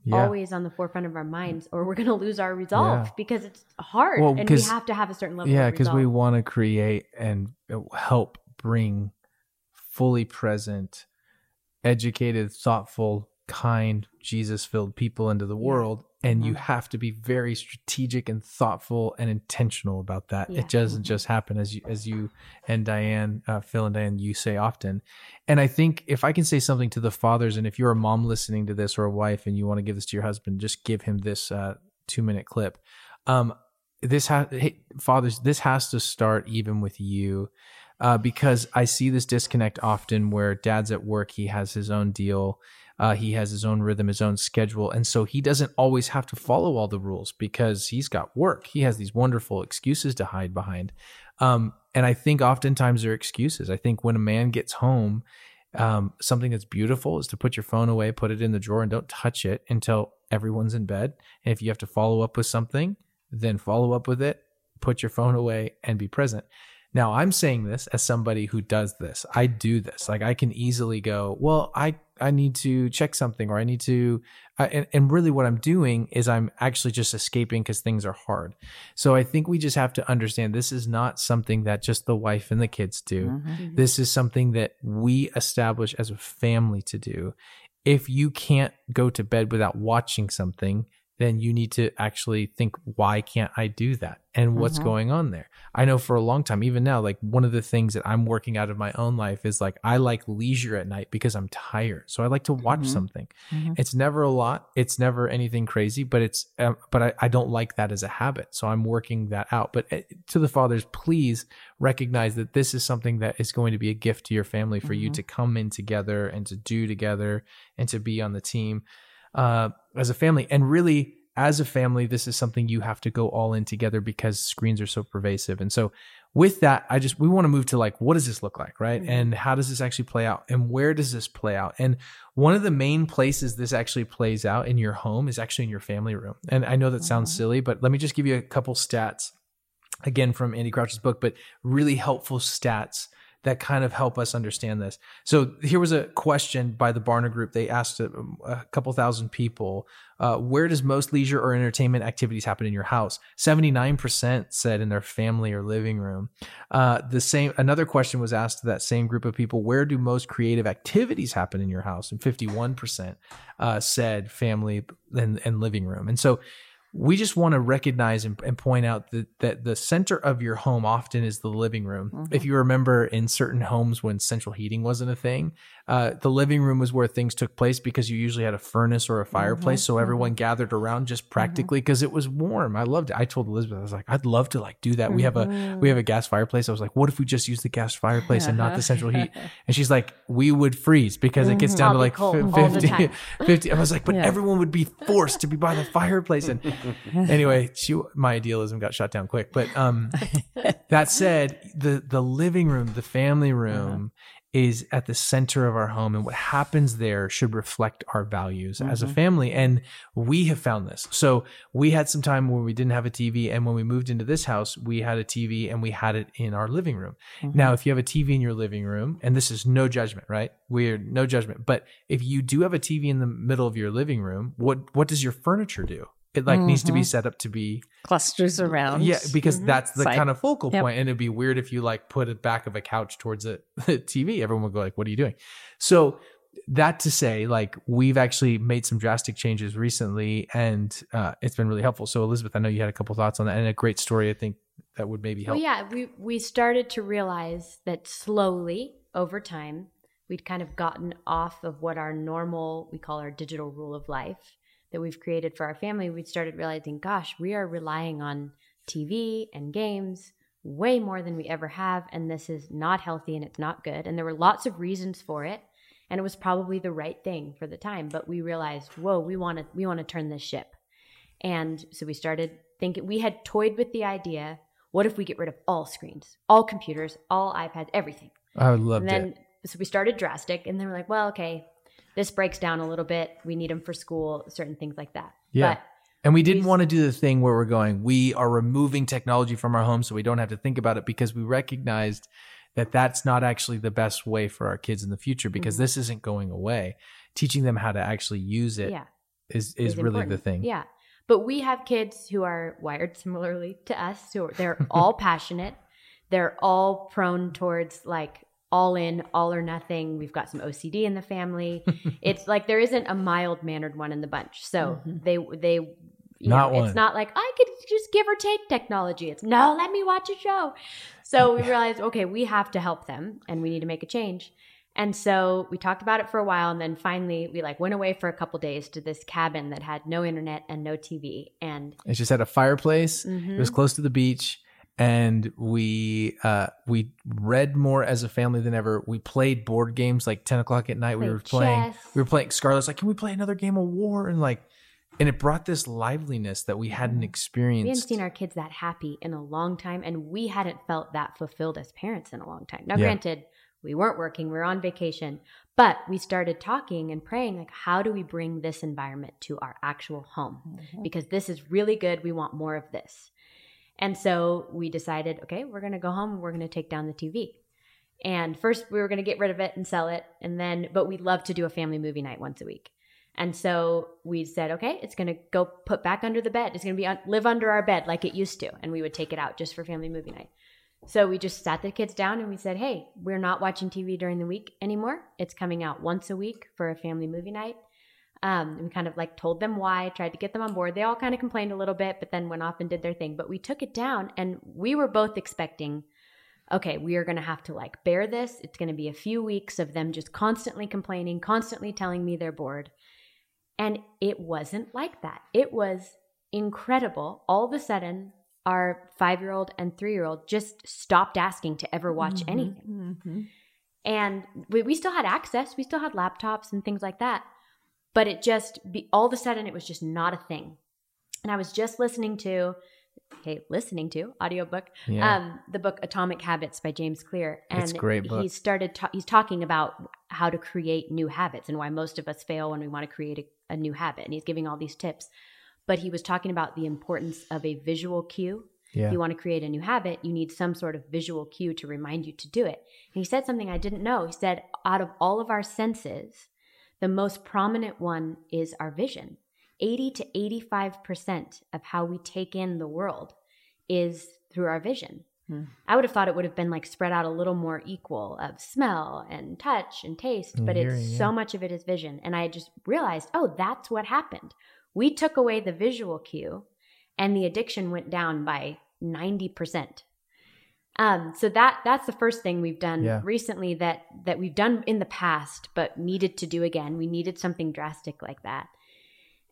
A: Yeah.
D: always on the forefront of our minds or we're going to lose our resolve
A: Yeah.
D: because it's hard
A: Well,
D: and we have to have a certain level
A: yeah because we want to create and uh, help bring fully present educated thoughtful kind jesus filled people into the world and you
C: Mhm.
A: have to be very strategic and thoughtful and intentional about that
D: Yeah.
A: it doesn't just happen as you as you and diane uh, phil and diane you say often and i think if i can say something to the fathers and if you're a mom listening to this or a wife and you want to give this to your husband just give him this uh, two minute clip um, this has hey, fathers this has to start even with you uh, because i see this disconnect often where dad's at work he has his own deal uh, he has his own rhythm his own schedule and so he doesn't always have to follow all the rules because he's got work. He has these wonderful excuses to hide behind. Um, and i think oftentimes they're excuses. I think when a man gets home um, something that's beautiful is to put your phone away put it in the drawer and don't touch it until everyone's in bed. And if you have to follow up with something then follow up with it, put your phone away, and be present. Now, I'm saying this as somebody who does this. I do this. Like I can easily go, well, I I need to check something, or I need to, uh, and and really what I'm doing is I'm actually just escaping because things are hard. So I think we just have to understand this is not something that just the wife and the kids do.
C: Mhm.
A: This is something that we establish as a family to do. If you can't go to bed without watching something, then you need to actually think, why can't I do that? And what's
C: Mhm.
A: going on there? I know for a long time, even now, like one of the things that I'm working out of my own life is like I like leisure at night because I'm tired. So I like to watch
C: Mhm.
A: something.
C: Mhm.
A: It's never a lot. It's never anything crazy, but it's, um, but I, I don't like that as a habit. So I'm working that out. But uh, to the fathers, please recognize that this is something that is going to be a gift to your family for you
C: Mhm.
A: to come in together and to do together and to be on the team uh, as a family. And really, as a family, this is something you have to go all in together because screens are so pervasive. And so, with that, I just we want to move to like, what does this look like, right?
C: Mhm.
A: And how does this actually play out? And where does this play out? And one of the main places this actually plays out in your home is actually in your family room. And I know that sounds
C: Mhm.
A: silly, but let me just give you a couple stats again from Andy Crouch's book, but really helpful stats that kind of help us understand this. So here was a question by the Barna Group. They asked a, a couple thousand people, uh, where does most leisure or entertainment activities happen in your house? 79% said in their family or living room. Uh, the same, another question was asked to that same group of people, where do most creative activities happen in your house? And 51% uh, said family and, and living room. And so we just want to recognize and, and point out that, that the center of your home often is the living room.
C: Mhm.
A: If you remember in certain homes when central heating wasn't a thing, uh, the living room was where things took place because you usually had a furnace or a fireplace. So everyone gathered around just practically because it was warm. I loved it. I told Elizabeth, I was like, I'd love to like do that. We have a, we have a gas fireplace. I was like, what if we just use the gas fireplace and not the central heat? And she's like, we would freeze because it gets down
D: I'll
A: to like
D: cold
A: fif-
D: all the
A: 50, 50. I was like, but
C: Yeah.
A: everyone would be forced to be by the fireplace. And anyway, she, my idealism got shot down quick. But um, that said, the the living room, the family room, uh-huh. is at the center of our home, and what happens there should reflect our values as a mm-hmm. family. And we have found this. So we had some time where we didn't have a TV, and when we moved into this house, we had a TV, and we had it in our living room. Mm-hmm. Now, if you have a TV in your living room, and this is no judgment, right? We're no judgment, but if you do have a TV in the middle of your living room, what what does your furniture do? It like needs to be set up to be
C: Clusters around.
A: yeah, because that's the
C: Side.
A: kind of focal
C: Yep.
A: point, and it'd be weird if you like put it back of a couch towards a, TV. Everyone would go like, "What are you doing?" So that to say, like we've actually made some drastic changes recently, and uh, it's been really helpful. So Elizabeth, I know you had a couple thoughts on that, and a great story. I think that would maybe help.
D: Well, yeah, we we started to realize that slowly over time we'd kind of gotten off of what our normal we call our digital rule of life that we've created for our family. We started realizing, gosh, we are relying on TV and games way more than we ever have, and this is not healthy and it's not good. And there were lots of reasons for it, and it was probably the right thing for the time. But we realized, whoa, we want to we want to turn this ship. And so we started thinking, we had toyed with the idea what if we get rid of all screens, all computers, all iPads, everything?
A: I loved
D: And then, so we started drastic, and then we're like, well, okay, this breaks down a little bit. We need them for school, certain things like that.
A: Yeah.
D: But
A: And we didn't want to do the thing where we're going, we are removing technology from our home so we don't have to think about it because we recognized that that's not actually the best way for our kids in the future because
D: Mhm.
A: this isn't going away. Teaching them how to actually use it
D: yeah,
A: is is
D: is
A: really the thing.
D: Yeah. But we have kids who are wired similarly to us. So they're all passionate. They're all prone towards like all in, all or nothing. We've got some OCD in the family. it's like there isn't a mild mannered one in the bunch. So
C: Mhm.
D: they they
A: Not
D: know,
A: one.
D: it's not like I could just give or take technology. It's no, let me watch a show. So we realized, okay, we have to help them and we need to make a change. And so we talked about it for a while and then finally we like went away for a couple days to this cabin that had no internet and no TV and
A: It just had a fireplace.
D: Mhm.
A: It was close to the beach. And we uh, we read more as a family than ever. We played board games like ten o'clock at night. we were playing.
D: chess.
A: We were playing. Scarlett's like, "Can we play another game of war?" And like, and it brought this liveliness that we hadn't experienced.
D: we hadn't seen our kids that happy in a long time and we hadn't felt that fulfilled as parents in a long time. Now
A: Yeah.
D: granted, we weren't working, we were on vacation, but we started talking and praying like how do we bring this environment to our actual home? because this is really good. We want more of this. And so we decided, okay, we're going to go home we're going to take down the TV. And first we were going to get rid of it and sell it. And then, but we'd love to do a family movie night once a week. And so we said, okay, it's going to go put back under the bed. It's going to be un- live under our bed like it used to. And we would take it out just for family movie night. So we just sat the kids down and we said, hey, we're not watching TV during the week anymore. It's coming out once a week for a family movie night. Um, we kind of like told them why, tried to get them on board. They all kind of complained a little bit, but then went off and did their thing. But we took it down and we were both expecting, okay, we are going to have to like bear this. It's going to be a few weeks of them just constantly complaining, constantly telling me they're bored. And it wasn't like that. It was incredible. All of a sudden, our five year old and three year old just stopped asking to ever watch anything.
C: Mhm.
D: And we, we still had access, we still had laptops and things like that. But it just, be, all of a sudden, it was just not a thing. And I was just listening to, okay, listening to audiobook,
A: Yeah.
D: um, the book Atomic Habits by James Clear. And
A: It's a great book.
D: he started, ta- he's talking about how to create new habits and why most of us fail when we want to create a, a new habit. And he's giving all these tips. But he was talking about the importance of a visual cue
A: yeah.
D: if you want to create a new habit, you need some sort of visual cue to remind you to do it. And he said something I didn't know. He said, out of all of our senses, the most prominent one is our vision. 80 to 85% of how we take in the world is through our vision.
C: Hmm.
D: I would have thought it would have been like spread out a little more equal of smell and touch and taste,
A: And
D: but
A: hearing,
D: it's
A: yeah.
D: so much of it is vision. And I just realized, oh, that's what happened. We took away the visual cue and the addiction went down by 90%. Um, so that that's the first thing we've done
A: Yeah.
D: recently that that we've done in the past, but needed to do again. We needed something drastic like that,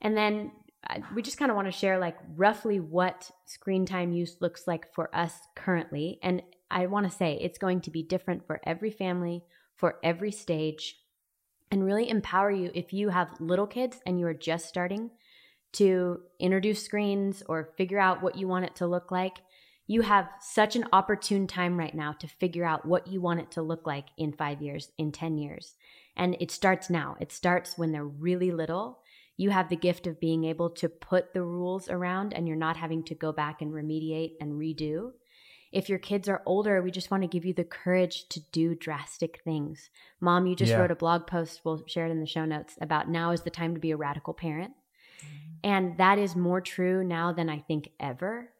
D: and then uh, we just kind of want to share like roughly what screen time use looks like for us currently. And I want to say it's going to be different for every family, for every stage, and really empower you if you have little kids and you are just starting to introduce screens or figure out what you want it to look like. You have such an opportune time right now to figure out what you want it to look like in five years, in 10 years. And it starts now. It starts when they're really little. You have the gift of being able to put the rules around and you're not having to go back and remediate and redo. If your kids are older, we just want to give you the courage to do drastic things. Mom, you just
A: Yeah.
D: wrote a blog post, we'll share it in the show notes, about now is the time to be a radical parent. Mm-hmm. And that is more true now than I think ever.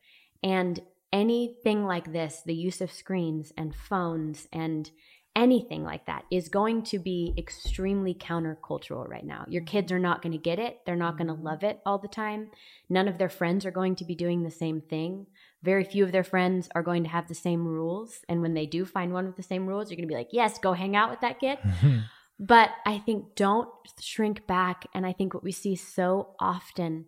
D: And anything like this, the use of screens and phones and anything like that is going to be extremely countercultural right now. Your mm-hmm. kids are not going to get it. They're not going to mm-hmm. love it all the time. None of their friends are going to be doing the same thing. Very few of their friends are going to have the same rules. And when they do find one with the same rules, you're going to be like, yes, go hang out with that kid. But I think don't shrink back. And I think what we see so often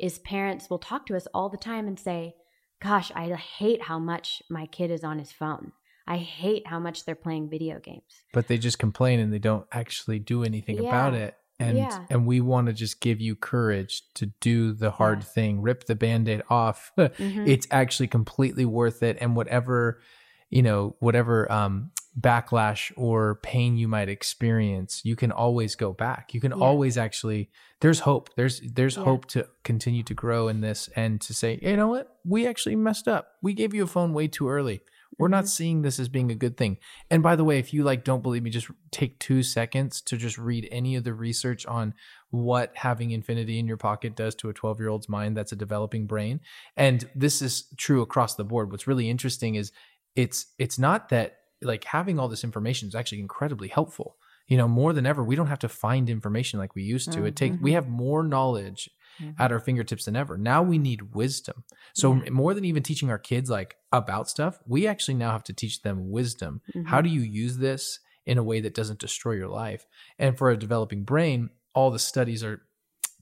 D: is parents will talk to us all the time and say, Gosh, I hate how much my kid is on his phone. I hate how much they're playing video games.
A: but they just complain and they don't actually do anything about it and
D: Yeah.
A: and we want to just give you courage to do the hard
D: Yes.
A: thing rip the band-aid off
D: Mhm.
A: it's actually completely worth it and whatever you know whatever um backlash or pain you might experience you can always go back. You can
D: Yeah.
A: always actually there's hope. There's there's
D: Yeah.
A: hope to continue to grow in this and to say you know what? We actually messed up. We gave you a phone way too early. We're not
D: Mhm.
A: seeing this as being a good thing. And by the way if you like don't believe me just take two seconds to just read any of the research on what having infinity in your pocket does to a 12 year old's mind that's a developing brain. And this is true across the board. What's really interesting is it's it's not that like having all this information is actually incredibly helpful. You know more than ever we don't have to find information like we used to. It take we have more knowledge at our fingertips than ever. Now we need wisdom. So
D: Yeah.
A: more than even teaching our kids like about stuff we actually now have to teach them wisdom. How
D: Mhm.
A: do you use this in a way that doesn't destroy your life? And for a developing brain all the studies are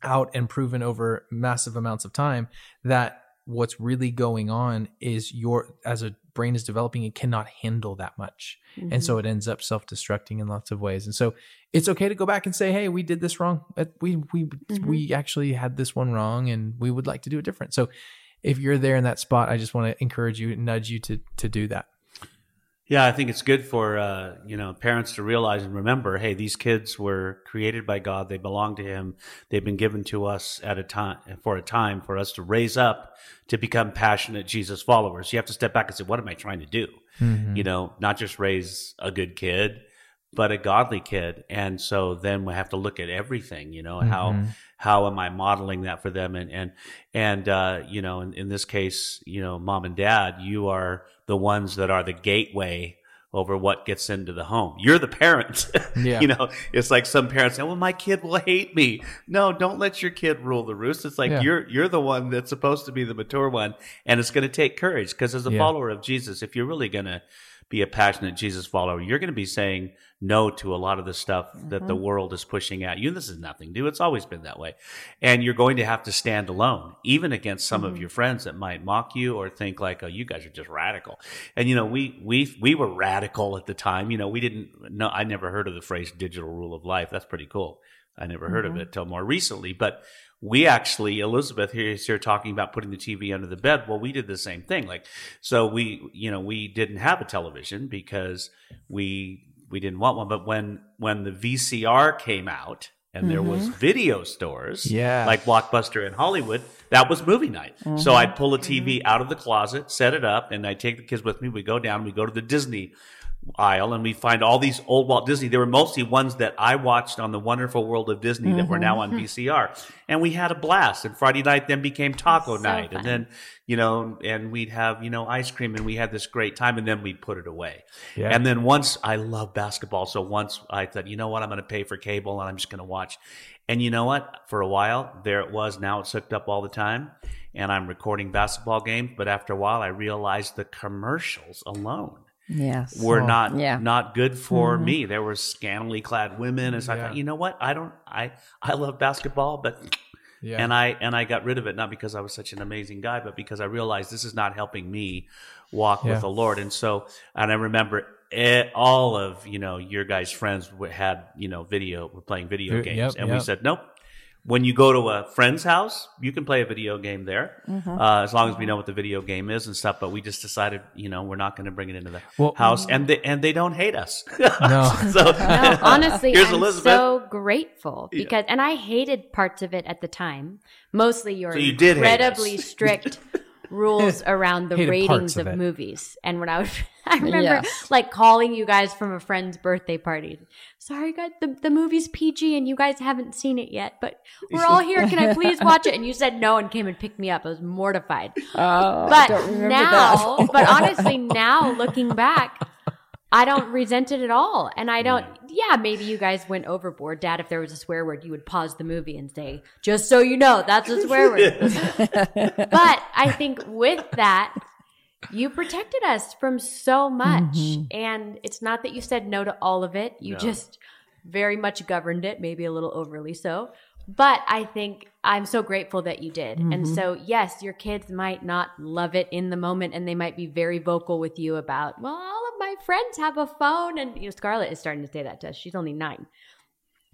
A: out and proven over massive amounts of time that what's really going on is your as a brain is developing it cannot handle that much. And
D: Mm-hmm.
A: so it ends up self-destructing in lots of ways. And so it's okay to go back and say hey we did this wrong. Uh, we we
D: Mhm.
A: we actually had this one wrong and we would like to do it different. So if you're there in that spot i just want to encourage you nudge you to to do that
B: Yeah, I think it's good for uh, you know parents to realize and remember, hey, these kids were created by God. They belong to Him. They've been given to us at a time for a time for us to raise up to become passionate Jesus followers. You have to step back and say, what am I trying to do? You know, not just raise a good kid, but a godly kid. And so then we have to look at everything. You know, how
A: Mhm.
B: How am I modeling that for them? And and and uh, you know, in, in this case, you know, mom and dad, you are the ones that are the gateway over what gets into the home. You're the parent.
A: Yeah.
B: you know, it's like some parents say, "Well, my kid will hate me." No, don't let your kid rule the roost. It's like
A: Yeah.
B: you're you're the one that's supposed to be the mature one, and it's going to take courage because as a
A: Yeah.
B: follower of Jesus, if you're really going to be a passionate Jesus follower, you're going to be saying no to a lot of the stuff that the mm-hmm. world is pushing at you. This is nothing new. It's always been that way. And you're going to have to stand alone, even against some of mm-hmm. your friends that might mock you or think like, oh, you guys are just radical. And, you know, we, we, we were radical at the time. You know, we didn't know, I never heard of the phrase digital rule of life. That's pretty cool. I never heard of mm-hmm. it till more recently, but we actually, Elizabeth here is here talking about putting the TV under the bed. Well, we did the same thing. Like, so we, you know, we didn't have a television because we, we didn't want one. But when, when the VCR came out and there was mm-hmm. video stores,
A: Yeah.
B: like Blockbuster in Hollywood, that was movie night. So mm-hmm. I'd pull a TV mm-hmm. out of the closet, set it up, and I'd take the kids with me. We go down, we go to the Disney aisle and we find all these old Walt Disney. They were mostly ones that I watched on the Wonderful World of Disney that were now on mm-hmm. VCR, and we had a blast. And Friday night then became Taco
D: So
B: Night,
D: fun.
B: and then you know, and we'd have you know ice cream, and we had this great time, and then we'd put it away.
A: Yeah.
B: And then once I love basketball, so once I thought, you know what, I'm going to pay for cable and I'm just going to watch. And you know what? For a while, there it was. Now it's hooked up all the time, and I'm recording basketball games. But after a while, I realized the commercials alone
C: Yes.
B: were
A: Oh,
B: not
C: yeah.
B: not good for mm-hmm. me. There were scantily clad women, and so I thought, you know what? I don't. I I love basketball, but
A: Yeah.
B: and I and I got rid of it not because I was such an amazing guy, but because I realized this is not helping me walk
A: Yeah.
B: with the Lord. And so, and I remember it, all of you know your guys' friends were- had you know video were playing video
A: Yep,
B: games, and we said nope. When you go to a friend's house, you can play a video game there, uh, as long as we know what the video game is and stuff. But we just decided, you know, we're not going to bring it into the
A: Well-
B: house, and they and they don't hate us.
A: No.
B: so
D: No, honestly,
B: here's
D: I'm
B: Elizabeth.
D: so grateful because, and I hated parts of it at the time. Mostly your
B: So you
D: incredibly strict rules around the
A: Hated
D: ratings
A: of
D: of, movies. And when I was, I remember
C: Yes.
D: like calling you guys from a friend's birthday party. Sorry, guys, the, the movie's PG and you guys haven't seen it yet, but we're all here. Can I please watch it? And you said no and came and picked me up. I was mortified.
C: Oh, I
D: But
C: don't
D: now,
C: that.
D: but honestly, now looking back, I don't resent it at all. And I don't, yeah, maybe you guys went overboard. Dad, if there was a swear word, you would pause the movie and say, just so you know, that's a swear word. but I think with that, you protected us from so much. Mm-hmm. And it's not that you said no to all of it, you
B: No.
D: just very much governed it, maybe a little overly so. But I think I'm so grateful that you did. And mm-hmm. so, yes, your kids might not love it in the moment and they might be very vocal with you about, well, all of my friends have a phone. And, you know, Scarlett is starting to say that to us. She's only nine.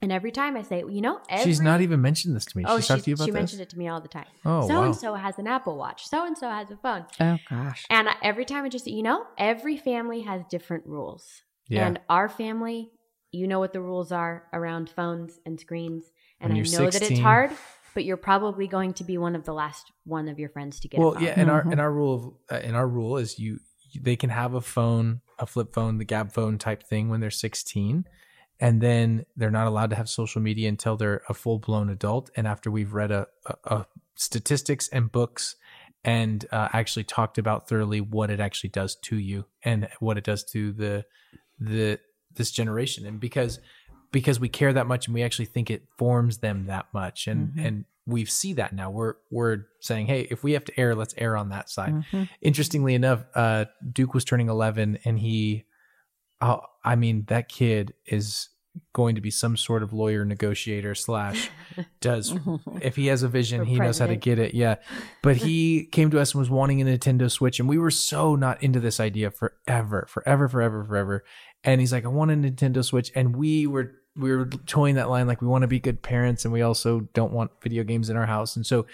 D: And every time I say, you know, every,
A: She's not even mentioned this to me.
D: Oh,
A: She's
D: she,
A: talked to you about
D: she mentioned it to me all the time.
A: Oh,
D: so and so has an Apple Watch. So and so has a phone.
C: Oh gosh.
D: And I, every time I just, you know, every family has different rules.
A: Yeah.
D: And our family, you know what the rules are around phones and screens. And
A: When
D: I
A: you're
D: know that it's hard, but you're probably going to be one of the last one of your friends to get a
A: well,
D: phone.
A: yeah, and our
C: Mhm.
A: and our rule of, uh, and our rule is you they can have a phone, a flip phone, the Gabb phone type thing when they're 16, and then they're not allowed to have social media until they're a full blown adult. And after we've read a, a, a statistics and books and uh, actually talked about thoroughly what it actually does to you and what it does to the the this generation, and because because we care that much and we actually think it forms them that much. And
C: Mhm.
A: and we see that now. We're we're saying hey if we have to err let's err on that side.
C: Mhm.
A: interestingly enough uh duke was turning 11 and he uh, i mean that kid is going to be some sort of lawyer negotiator slash does if he has a vision he knows how to get it. Yeah. But he came to us and was wanting a nintendo switch and we were so not into this idea forever forever forever forever. And he's like i want a nintendo switch. And we were we were toying that line like we want to be good parents and we also don't want video games in our house. And so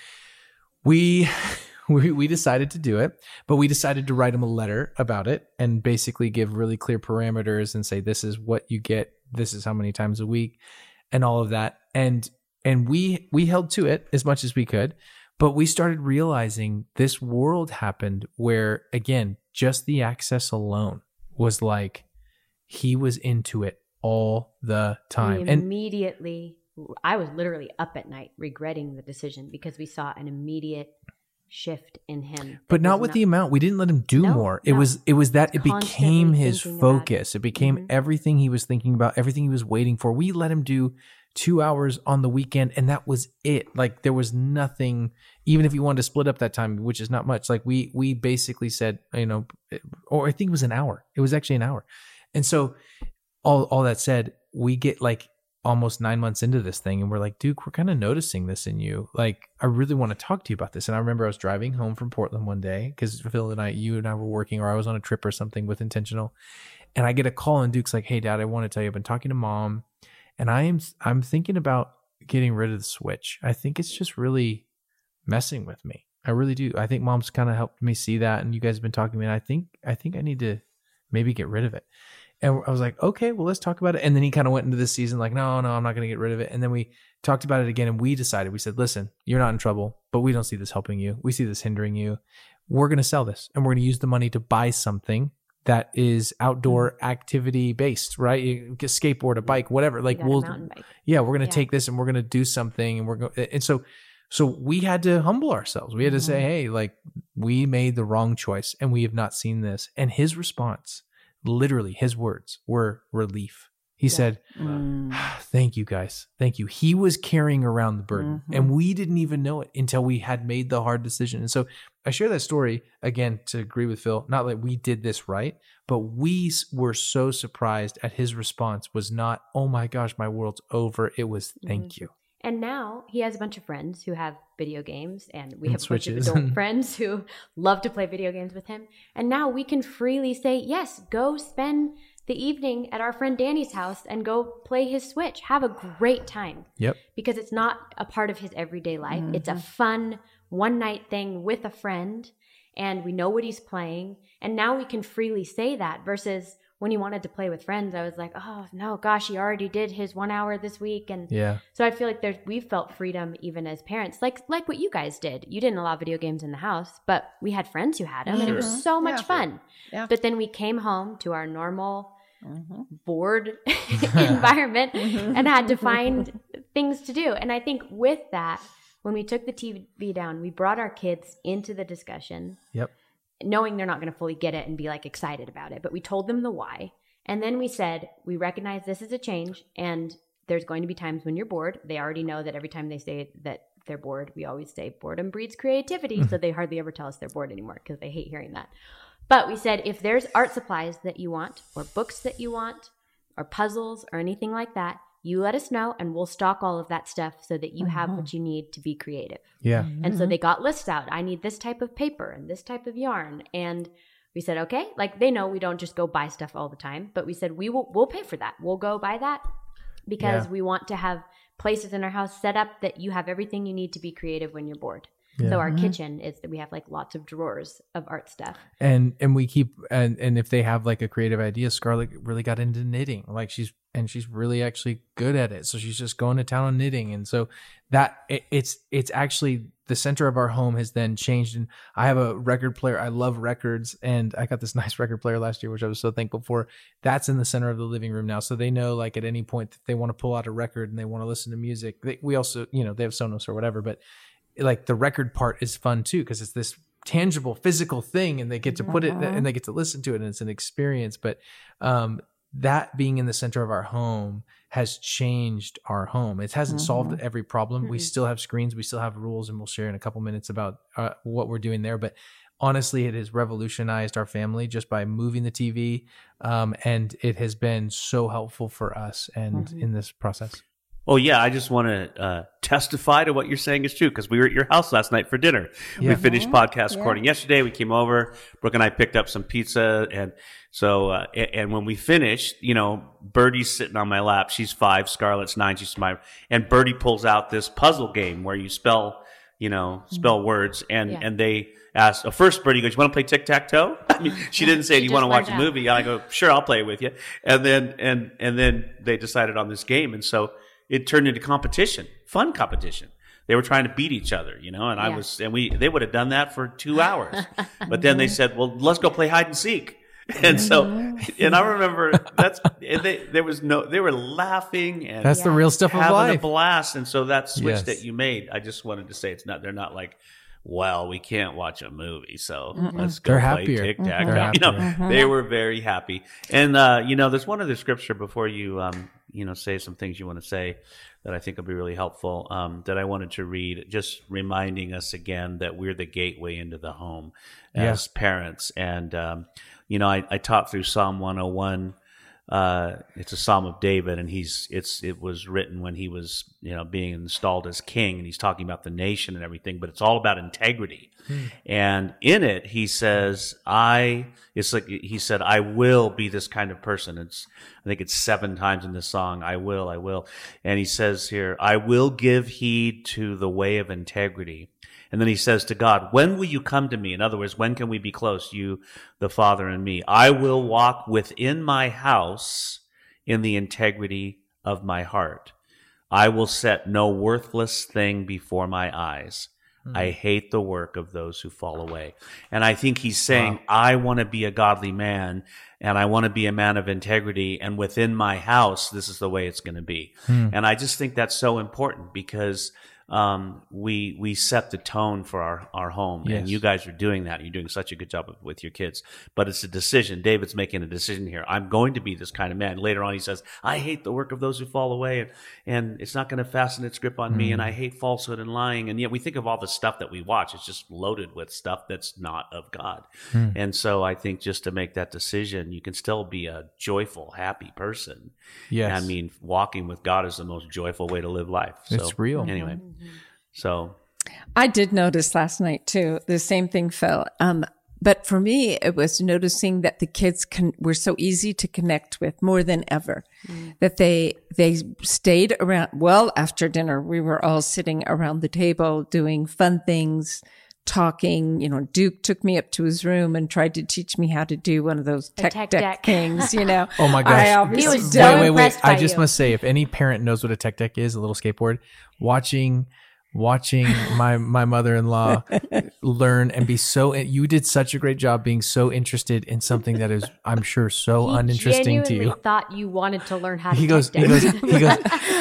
A: we we, decided to do it but we decided to write him a letter about it and basically give really clear parameters and say this is what you get. This is how many times a week and all of that. And and we we held to it as much as we could but we started realizing this world happened where again just the access alone was like he was into it all the time
D: We
A: and
D: immediately, I was literally up at night regretting the decision because we saw an immediate shift in him.
A: but not with the amount we didn't let him do
D: No,
A: more it
D: no.
A: was it was that it became his
D: it.
A: focus it, became
D: Mhm.
A: everything he was thinking about everything he was waiting for we let him do two hours on the weekend and that was it like there was nothing even if you wanted to split up that time which is not much like we we basically said you know or i think it was an hour it was actually an hour and so all all that said we get like almost nine months into this thing and we're like duke we're kind of noticing this in you. Like i really want to talk to you about this. And i remember i was driving home from portland one day because phil and i you and i were working or i was on a trip or something with intentional and i get a call and duke's like hey dad i want to tell you i've been talking to mom and i am i'm thinking about getting rid of the switch. I think it's just really messing with me. I really do. I think mom's kind of helped me see that and you guys have been talking to me and i think i think i need to maybe get rid of it and I was like, okay, well, let's talk about it. And then he kind of went into this season like, no, no, I'm not going to get rid of it. And then we talked about it again and we decided, we said, listen, you're not in trouble, but we don't see this helping you. We see this hindering you. We're going to sell this and we're going to use the money to buy something that is outdoor activity based, right? You get skateboard, a bike, whatever. Like we'll, yeah, we're gonna
D: Yeah.
A: take this and we're gonna do something, and we're going. And so, so we had to humble ourselves. We had to say, hey, like we made the wrong choice, and we have not seen this. And his response, literally, his words were relief. He said,
C: Mm.
A: Thank you guys. Thank you. He was carrying around the burden
C: Mhm.
A: and we didn't even know it until we had made the hard decision. And so I share that story again to agree with Phil, not that we did this right, but we were so surprised at his response was not, "Oh my gosh, my world's over." It was, "Thank you."
D: And now he has a bunch of friends who have video games, and we
A: And
D: have a bunch of adult friends who love to play video games with him. And now we can freely say, yes, go spend the evening at our friend Danny's house and go play his Switch. Have a great time
A: Yep.
D: because it's not a part of his everyday life. It's a mm-hmm. fun one night thing with a friend, and we know what he's playing. And now we can freely say that versus when he wanted to play with friends, I was like, oh no, gosh, he already did his one hour this week. And
A: Yeah.
D: so I feel like there's we've felt freedom even as parents, like like what you guys did. You didn't allow video games in the house, but we had friends who had them, and it was
C: Mhm.
D: so much
C: Yeah.
D: fun.
C: Yeah.
D: But then we came home to our normal
C: Mhm.
D: bored environment
C: Mhm.
D: and had to find things to do. And I think with that, when we took the TV down, we brought our kids into the discussion,
A: Yep.
D: Knowing they're not going to fully get it and be like excited about it. But we told them the why. And then we said, we recognize this is a change and there's going to be times when you're bored. They already know that every time they say that they're bored, we always say boredom breeds creativity. so they hardly ever tell us they're bored anymore because they hate hearing that. But we said if there's art supplies that you want, or books that you want, or puzzles, or anything like that, you let us know and we'll stock all of that stuff so that you have what you need to be creative.
A: Yeah.
D: And
C: Mm-hmm.
D: so they got lists out. I need this type of paper and this type of yarn. And we said, okay, like they know we don't just go buy stuff all the time, but we said we will we'll pay for that. We'll go buy that because
A: Yeah.
D: we want to have places in our house set up that you have everything you need to be creative when you're bored.
A: Yeah.
D: So our
C: Mhm.
D: kitchen is that we have like lots of drawers of art stuff.
A: and and we keep and and if they have like a creative idea scarlett really got into knitting. Like she's and she's really actually good at it. So she's just going to town on knitting. And so that it, it's it's actually the center of our home has then changed. And i have a record player. I love records. And i got this nice record player last year which i was so thankful for. That's in the center of the living room now. So they know like at any point that they want to pull out a record and they want to listen to music. They, we also you know they have sonos or whatever but like the record part is fun too because it's this tangible physical thing and they get to put it
C: Mhm.
A: and they get to listen to it and it's an experience. But um that being in the center of our home has changed our home. It hasn't solved every problem. We
D: Mm-mm.
A: still have screens. We still have rules and we'll share in a couple minutes about uh, what we're doing there. But honestly it has revolutionized our family just by moving the tv um, and it has been so helpful for us and
D: Mhm.
A: in this process
B: Oh yeah, I just want to uh, testify to what you're saying is true because we were at your house last night for dinner.
A: Yeah.
B: We finished podcast
C: Yeah.
B: recording yesterday. We came over. Brook and I picked up some pizza, and so uh, a- and when we finished, you know, Birdie's sitting on my lap. She's five. Scarlett's nine. She's my and Birdie pulls out this puzzle game where you spell, you know, spell words, and
D: Yeah.
B: and they asked. Uh, first, Birdie goes, "You want to play tic tac toe?" I mean, she didn't say,
D: She
B: "Do you want to
D: just
B: watch a movie?" And I go, "Sure, I'll play with you." And then and and then they decided on this game, and so it turned into competition, fun competition. They were trying to beat each other, you know, and I was, and we, they would have done that for two hours. but then they said, well, let's go play hide and seek. And so, and I remember that's, and they, there was no, they were laughing and
A: that's the real stuff of
B: having
A: life
B: a blast. And so that switch
A: Yes.
B: that you made, I just wanted to say it's not, they're not like, well, we can't watch a movie, so
C: Mm-mm.
B: let's go
A: They're
B: play tic tac.
A: They're
B: You know,
A: happier.
B: they were very happy. And uh, you know, there's one other scripture before you, um, you know, say some things you want to say that I think will be really helpful. Um, that I wanted to read, just reminding us again that we're the gateway into the home as parents. And um, you know, I, I taught through Psalm 101. Uh, it's a Psalm of David, and he's it's it was written when he was you know being installed as king, and he's talking about the nation and everything. But it's all about integrity. And in it, he says, I, it's like he said, I will be this kind of person. It's, I think it's seven times in this song, I will, I will. And he says here, I will give heed to the way of integrity. And then he says to God, When will you come to me? In other words, when can we be close, you, the Father, and me? I will walk within my house in the integrity of my heart. I will set no worthless thing before my eyes. Hmm. I hate the work of those who fall away. And I think he's saying, I want to be a godly man and I want to be a man of integrity. And within my house, this is the way it's going to be. Hmm. And I just think that's so important because um, we we set the tone for our our home, and you guys are doing that. You're doing such a good job of, with your kids, but it's a decision. David's making a decision here. I'm going to be this kind of man. Later on, he says, "I hate the work of those who fall away, and and it's not going to fasten its grip on me, and mm. I hate falsehood and lying." And yet, we think of all the stuff that we watch; it's just loaded with stuff that's not of God. Mm. And so, I think just to make that decision, you can still be a joyful, happy person.
A: Yes.
B: I mean, walking with God is the most joyful way to live life. So,
A: It's real.
B: Anyway, mm. So
C: I did notice last night too. The same thing, Phil. Um, but for me, it was noticing that the kids can, were so easy to connect with more than ever. That they they stayed around. Well, after dinner, we were all sitting around the table doing fun things, talking. You know, Duke took me up to his room and tried to teach me how to do one of those tech,
D: tech
C: deck,
D: deck.
C: things. You know.
A: Oh my gosh.
C: I
D: He was
C: don't.
D: so
A: wait, wait, wait. I just
D: you.
A: must say, if any parent knows what a tech deck is, a little skateboard, watching watching my my mother-in-law learn and be so you did such a great job being so interested in something that is i'm sure so
D: He
A: uninteresting to
D: genuinely
A: you
D: thought you wanted to learn how to
A: he goes
D: tech
A: he goes he goes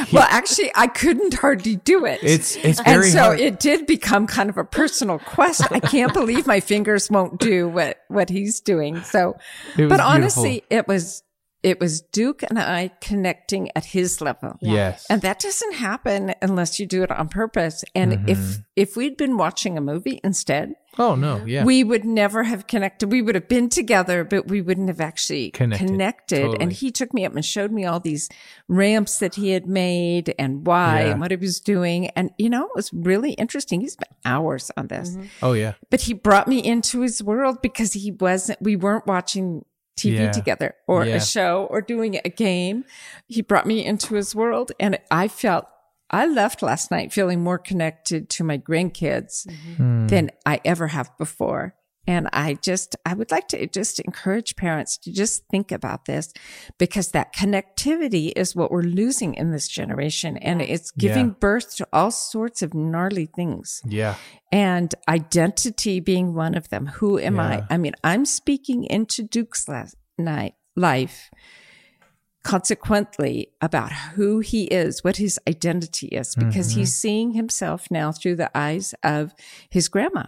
C: well, actually, I couldn't hardly do it.
A: it's it's
C: and
A: very
C: so
A: hard
C: it did become kind of a personal quest. I can't believe my fingers won't do what what he's doing. So, but
A: beautiful.
C: honestly, it was it was Duke and I connecting at his level.
A: yes
C: And that doesn't happen unless you do it on purpose. And
A: Mm-hmm.
C: if if we'd been watching a movie instead,
A: oh no yeah
C: we would never have connected. We would have been together, but we wouldn't have actually
A: Connected.
C: connected.
A: Totally.
C: And he took me up and showed me all these ramps that he had made and why
A: Yeah.
C: and what he was doing. And, you know, it was really interesting. He spent hours on this,
A: oh yeah
C: but he brought me into his world because he wasn't, we weren't watching TV
A: Yeah.
C: together or
A: Yeah.
C: a show or doing a game. He brought me into his world and I felt I left last night feeling more connected to my grandkids
A: Hmm.
C: than I ever have before. And I just, I would like to just encourage parents to just think about this because that connectivity is what we're losing in this generation. And it's giving
A: Yeah.
C: birth to all sorts of gnarly things
A: yeah
C: and identity being one of them. Who am
A: Yeah.
C: I? I mean, I'm speaking into Duke's last night life consequently about who he is, what his identity is, because
A: Mm-hmm.
C: he's seeing himself now through the eyes of his grandma.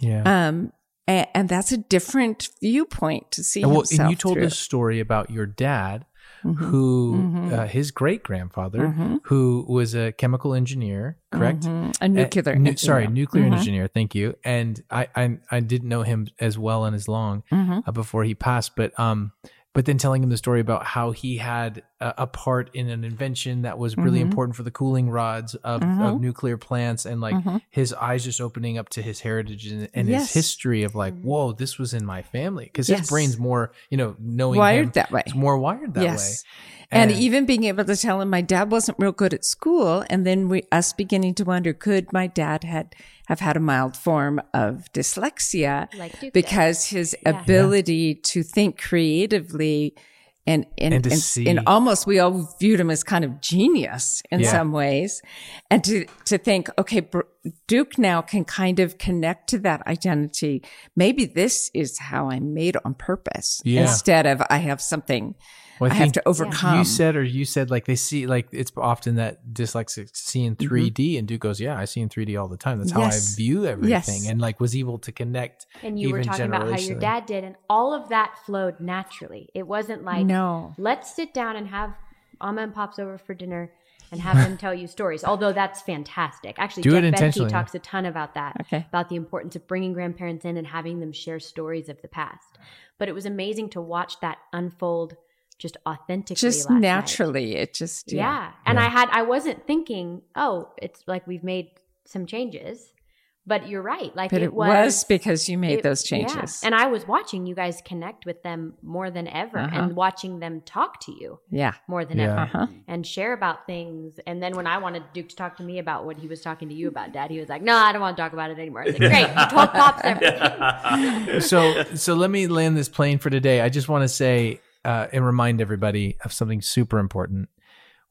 A: yeah
C: Um, and, and that's a different viewpoint to see
A: and, well, and you told
C: through.
A: this story about your dad
C: Mm-hmm.
A: who uh, his great grandfather who was a chemical engineer correct
C: Mhm. a nuclear.
A: Uh, nu- sorry, nuclear
C: Mhm.
A: engineer. Thank you. And I, I, I didn't know him as well and as long
C: Mhm.
A: uh, before he passed, but um, but then telling him the story about how he had a, a part in an invention that was really
C: Mhm.
A: important for the cooling rods of, of
C: Mhm.
A: nuclear plants, and like
C: Mhm.
A: his eyes just opening up to his heritage and, and
C: Yes.
A: his history of like, whoa, this was in my family because
C: Yes.
A: his brain's more, you know, knowing
C: Wired
A: him,
C: that way.
A: it's more wired that
C: yes.
A: way.
C: And, even being able to tell him my dad wasn't real good at school, and then we us beginning to wonder could my dad had have had a mild form of dyslexia
D: Like Duke did.
C: because his
D: Yeah.
C: ability to think creatively and and,
A: And
C: and, and almost we all viewed him as kind of genius in
A: Yeah.
C: some ways, and to to think okay, Duke now can kind of connect to that identity. Maybe this is how I'm made on purpose
A: Yeah.
C: instead of I have something.
A: Well,
C: I, have to overcome.
A: You said, or you said, like they see, like it's often that dyslexics see in
C: Mm-hmm.
A: 3D, and Duke goes, "Yeah, I see in 3D all the time. That's how I view everything."
C: Yes.
A: And like was able to connect.
D: And you were talking about how your dad did, and all of that flowed naturally. It wasn't like,
C: No.
D: let's sit down and have Mama and Pops over for dinner and have them tell you stories. Although that's fantastic. Actually,
A: Do it
D: Jeff Bethke
A: intentionally.
D: talks a ton about that,
C: Okay.
D: about the importance of bringing grandparents in and having them share stories of the past. But it was amazing to watch that unfold just authentically,
C: just
D: last night.
C: naturally it just
D: Yeah. And I had I wasn't thinking, oh, it's like we've made some changes. But you're right. Like
C: but
D: it,
C: it was, because you made
D: it-
C: those
D: yeah.
C: changes
D: And I was watching you guys connect with them more than ever
C: Uh-huh.
D: and watching them talk to you
C: yeah
D: more than
A: Yeah.
D: ever
C: uh-huh
D: and share about things. And then when I wanted Duke to talk to me about what he was talking to you about, Dad, he was like, no, I don't want to talk about it anymore. I was like, great. You told Pops everything.
A: so, so let me land this plane for today. I just want to say uh, and remind everybody of something super important.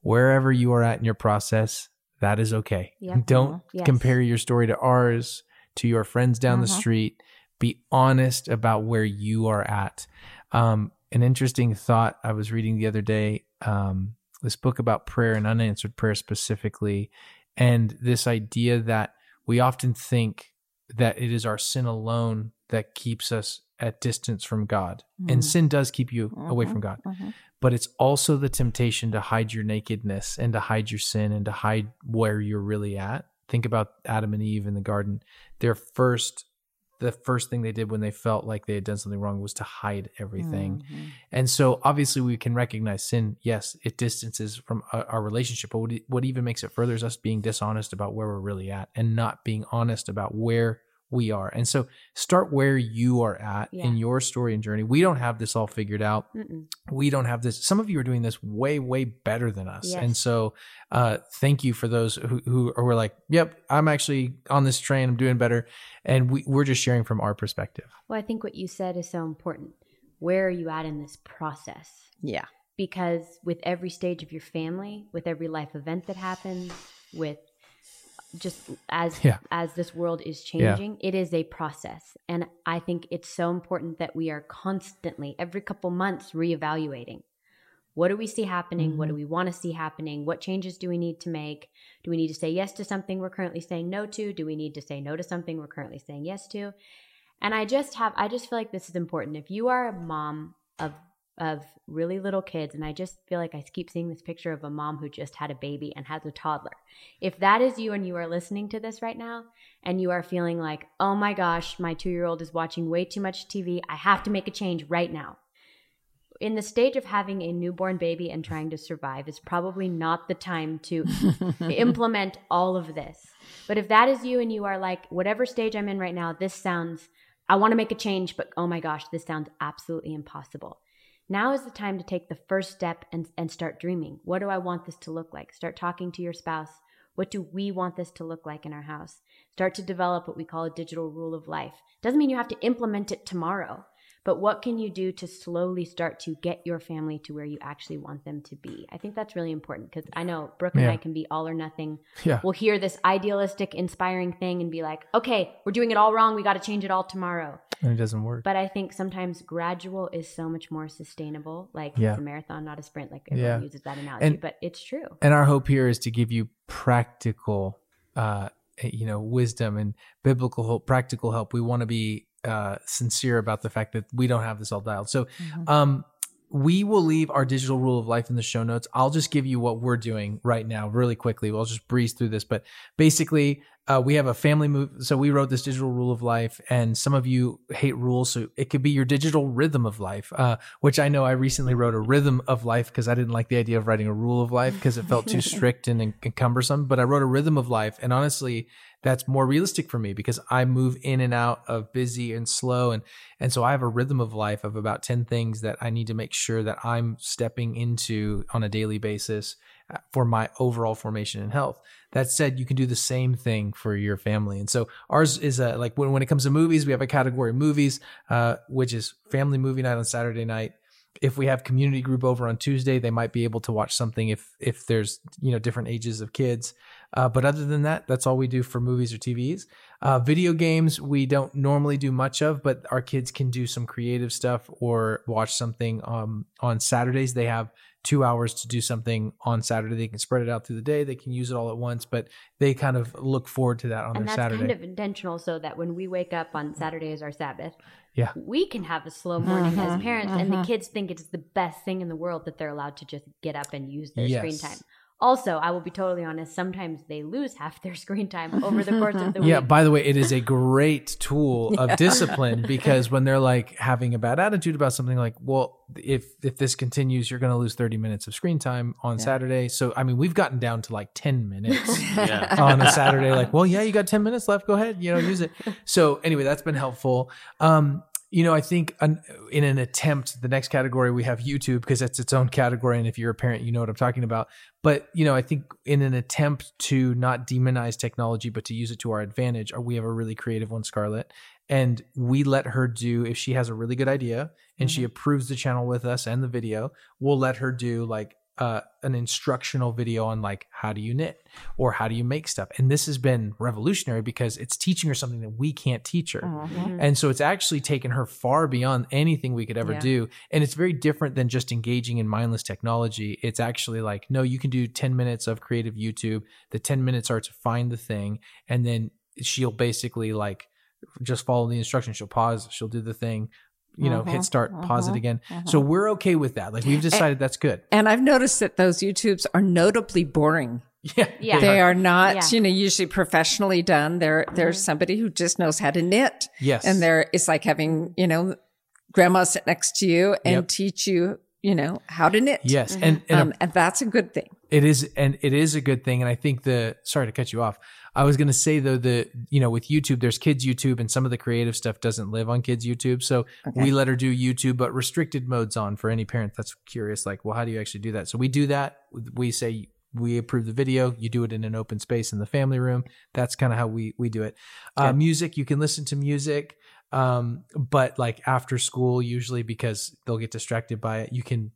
A: Wherever you are at in your process, that is okay.
D: Yep.
A: Don't
D: Yes.
A: compare your story to ours. to your friends down the
C: Mhm.
A: street. Be honest about where you are at. Um, an interesting thought I was reading the other day. Um, this book about prayer and unanswered prayer specifically, and this idea that we often think that it is our sin alone that keeps us at distance from God, and
C: Mhm.
A: sin does keep you away
C: Mhm.
A: from God
C: Mhm.
A: but it's also the temptation to hide your nakedness and to hide your sin and to hide where you're really at. Think about Adam and Eve in the garden. Their first the first thing they did when they felt like they had done something wrong was to hide everything.
C: Mhm.
A: And so obviously we can recognize sin. Yes, it distances from our, relationship, but what, what even makes it further is us being dishonest about where we're really at and not being honest about where we are. And so start where you are at
D: Yeah.
A: in your story and journey. We don't have this all figured out
D: Mm-mm.
A: we don't have this some of you are doing this way way better than us
D: Yes.
A: and so uh thank you for those who who are like yep i'm actually on this train i'm doing better and we, we're just sharing from our perspective
D: Well, I think what you said is so important. Where are you at in this process?
C: Yeah.
D: because with every stage of your family, with every life event that happens, with just as
A: Yeah.
D: as this world is changing, it is a process. And I think it's so important that we are constantly every couple months reevaluating. What do we see happening? What do mm-hmm. we want to see happening? What changes do we need to make? Do we need to say yes to something we're currently saying no to? Do we need to say no to something we're currently saying yes to? And I just have I just feel like this is important. If you are a mom of of really little kids and I just feel like I keep seeing this picture of a mom who just had a baby and has a toddler. If that is you and you are listening to this right now and you are feeling like, "Oh my gosh, my 2-year-old is watching way too much TV. I have to make a change right now." In the stage of having a newborn baby and trying to survive is probably not the time to implement all of this. But if that is you and you are like, whatever stage I'm in right now, this sounds, I want to make a change, but oh my gosh, this sounds absolutely impossible. Now is the time to take the first step and, and start dreaming. What do I want this to look like? Start talking to your spouse. What do we want this to look like in our house? Start to develop what we call a digital rule of life. Doesn't mean you have to implement it tomorrow, but what can you do to slowly start to get your family to where you actually want them to be? I think that's really important because I know Brook and I can be all or nothing
A: yeah
D: we'll hear this idealistic, inspiring thing and be like, okay, we're doing it all wrong. We got to change it all tomorrow.
A: and it doesn't work
D: But I think sometimes gradual is so much more sustainable. Like
A: Yeah.
D: it's a marathon, not a sprint. Like everyone
A: Yeah.
D: uses that analogy,
A: And-
D: but it's true.
A: and our hope here is to give you practical uh you know wisdom and biblical help practical help we want to be uh sincere about the fact that we don't have this all dialed so um we will leave our digital rule of life in the show notes. I'll just give you what we're doing right now, really quickly. We'll just breeze through this. But basically, uh, we have a family move. So we wrote this digital rule of life, and some of you hate rules. So it could be your digital rhythm of life, uh, which I know I recently wrote a rhythm of life because I didn't like the idea of writing a rule of life because it felt too strict and, and cumbersome. But I wrote a rhythm of life. And honestly, that's more realistic for me because I move in and out of busy and slow and and so I have a rhythm of life of about 10 things that I need to make sure that I'm stepping into on a daily basis for my overall formation and health. That said, you can do the same thing for your family. And so ours is a, like when, when it comes to movies, we have a category movies, uh, which is family movie night on Saturday night. If we have community group over on Tuesday, they might be able to watch something if if there's you know different ages of kids. Uh, but other than that, that's all we do for movies or TVs. Uh, video games we don't normally do much of, but our kids can do some creative stuff or watch something um, on Saturdays. They have two hours to do something on Saturday. They can spread it out through the day. They can use it all at once, but they kind of look forward to that on
D: and
A: their
D: that's
A: Saturday.
D: kind of intentional so that when we wake up on Saturday as our Sabbath,
A: Yeah.
D: we can have a slow morning as parents, and the
C: mhm.
D: kids think it's the best thing in the world that they're allowed to just get up and use their screen time. Also, I will be totally honest, sometimes they lose half their screen time over the course of the week.
A: Yeah, by the way, it is a great tool of discipline because when they're like having a bad attitude about something like, well, if if this continues, you're going to lose 30 minutes of screen time on Saturday. So, I mean, we've gotten down to like 10 minutes
B: Yeah.
A: on a Saturday like, well, yeah, you got 10 minutes left, go ahead, you know, use it. So, anyway, that's been helpful. Um you know, I think an, in an attempt, the next category we have YouTube because it's its own category, and if you're a parent, you know what I'm talking about. But you know, I think in an attempt to not demonize technology, but to use it to our advantage, uh, we have a really creative one, Scarlett, and we let her do if she has a really good idea and she approves the channel with us and the video, we'll let her do like uh, an instructional video on like how do you knit or how do you make stuff and this has been revolutionary because it's teaching her something that we can't teach her
C: Mhm.
A: and so it's actually taken her far beyond anything we could ever
C: Yeah.
A: do. And it's very different than just engaging in mindless technology. It's actually like, no, you can do 10 minutes of creative YouTube. The 10 minutes are to find the thing. And then she'll basically like just follow the instructions. She'll pause, she'll do the thing, you know,
C: Mhm,
A: hit start, pause it
C: mhm,
A: again.
C: mhm.
A: So we're okay with that. Like we've decided that's good.
C: And I've noticed that those YouTubes are notably boring.
A: Yeah.
D: Yeah.
C: They are not,
D: Yeah.
C: you know, usually professionally done. There, there's somebody who just knows how to knit.
A: Yes.
C: And there, it's like having, you know, grandma sit next to you and
A: Yep.
C: teach you, you know, how to knit.
A: Yes. And, and a
C: Um, and that's a good thing.
A: It is, and it is a good thing. And I think the sorry to cut you off. I was going to say though that you know with YouTube, there's kids YouTube, and some of the creative stuff doesn't live on kids YouTube. So
C: Okay.
A: we let her do YouTube, but restricted modes on for any parent that's curious. Like, well, how do you actually do that? So we do that. We say we approve the video. You do it in an open space in the family room. That's kind of how we we do it. Uh, music, you can listen to music, um, but like after school, usually because they'll get distracted by it. You can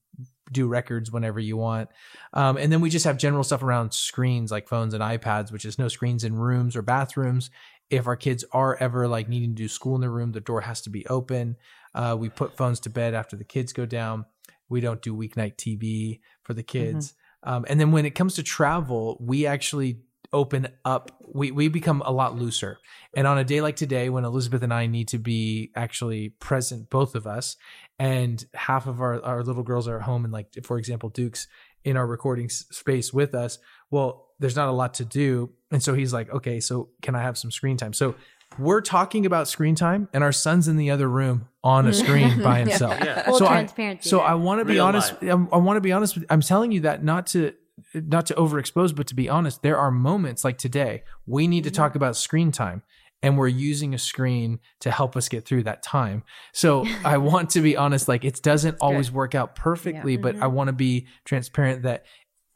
A: do records whenever you want. Um, and then we just have general stuff around screens like phones and iPads, which is no screens in rooms or bathrooms. If our kids are ever like needing to do school in the room, the door has to be open. Uh, we put phones to bed after the kids go down. We don't do weeknight TV for the kids. Um, and then when it comes to travel, we actually open up. We we become a lot looser. And on a day like today, when Elizabeth and I need to be actually present, both of us, and half of our, our little girls are at home, and like for example, Duke's in our recording space with us. Well, there's not a lot to do, and so he's like, okay, so can I have some screen time? So we're talking about screen time, and our son's in the other room on a screen by himself.
B: Yeah.
D: Full
A: So I- So. I want to be
B: Real
A: honest.
B: life.
A: I'm- I want to be honest. With, I'm telling you that not to not to overexpose, but to be honest. There are moments like today we need to mm-hmm. talk about screen time, and we're using a screen to help us get through that time. So I want to be honest. Like it doesn't always work out perfectly, but I mm-hmm. want to be transparent that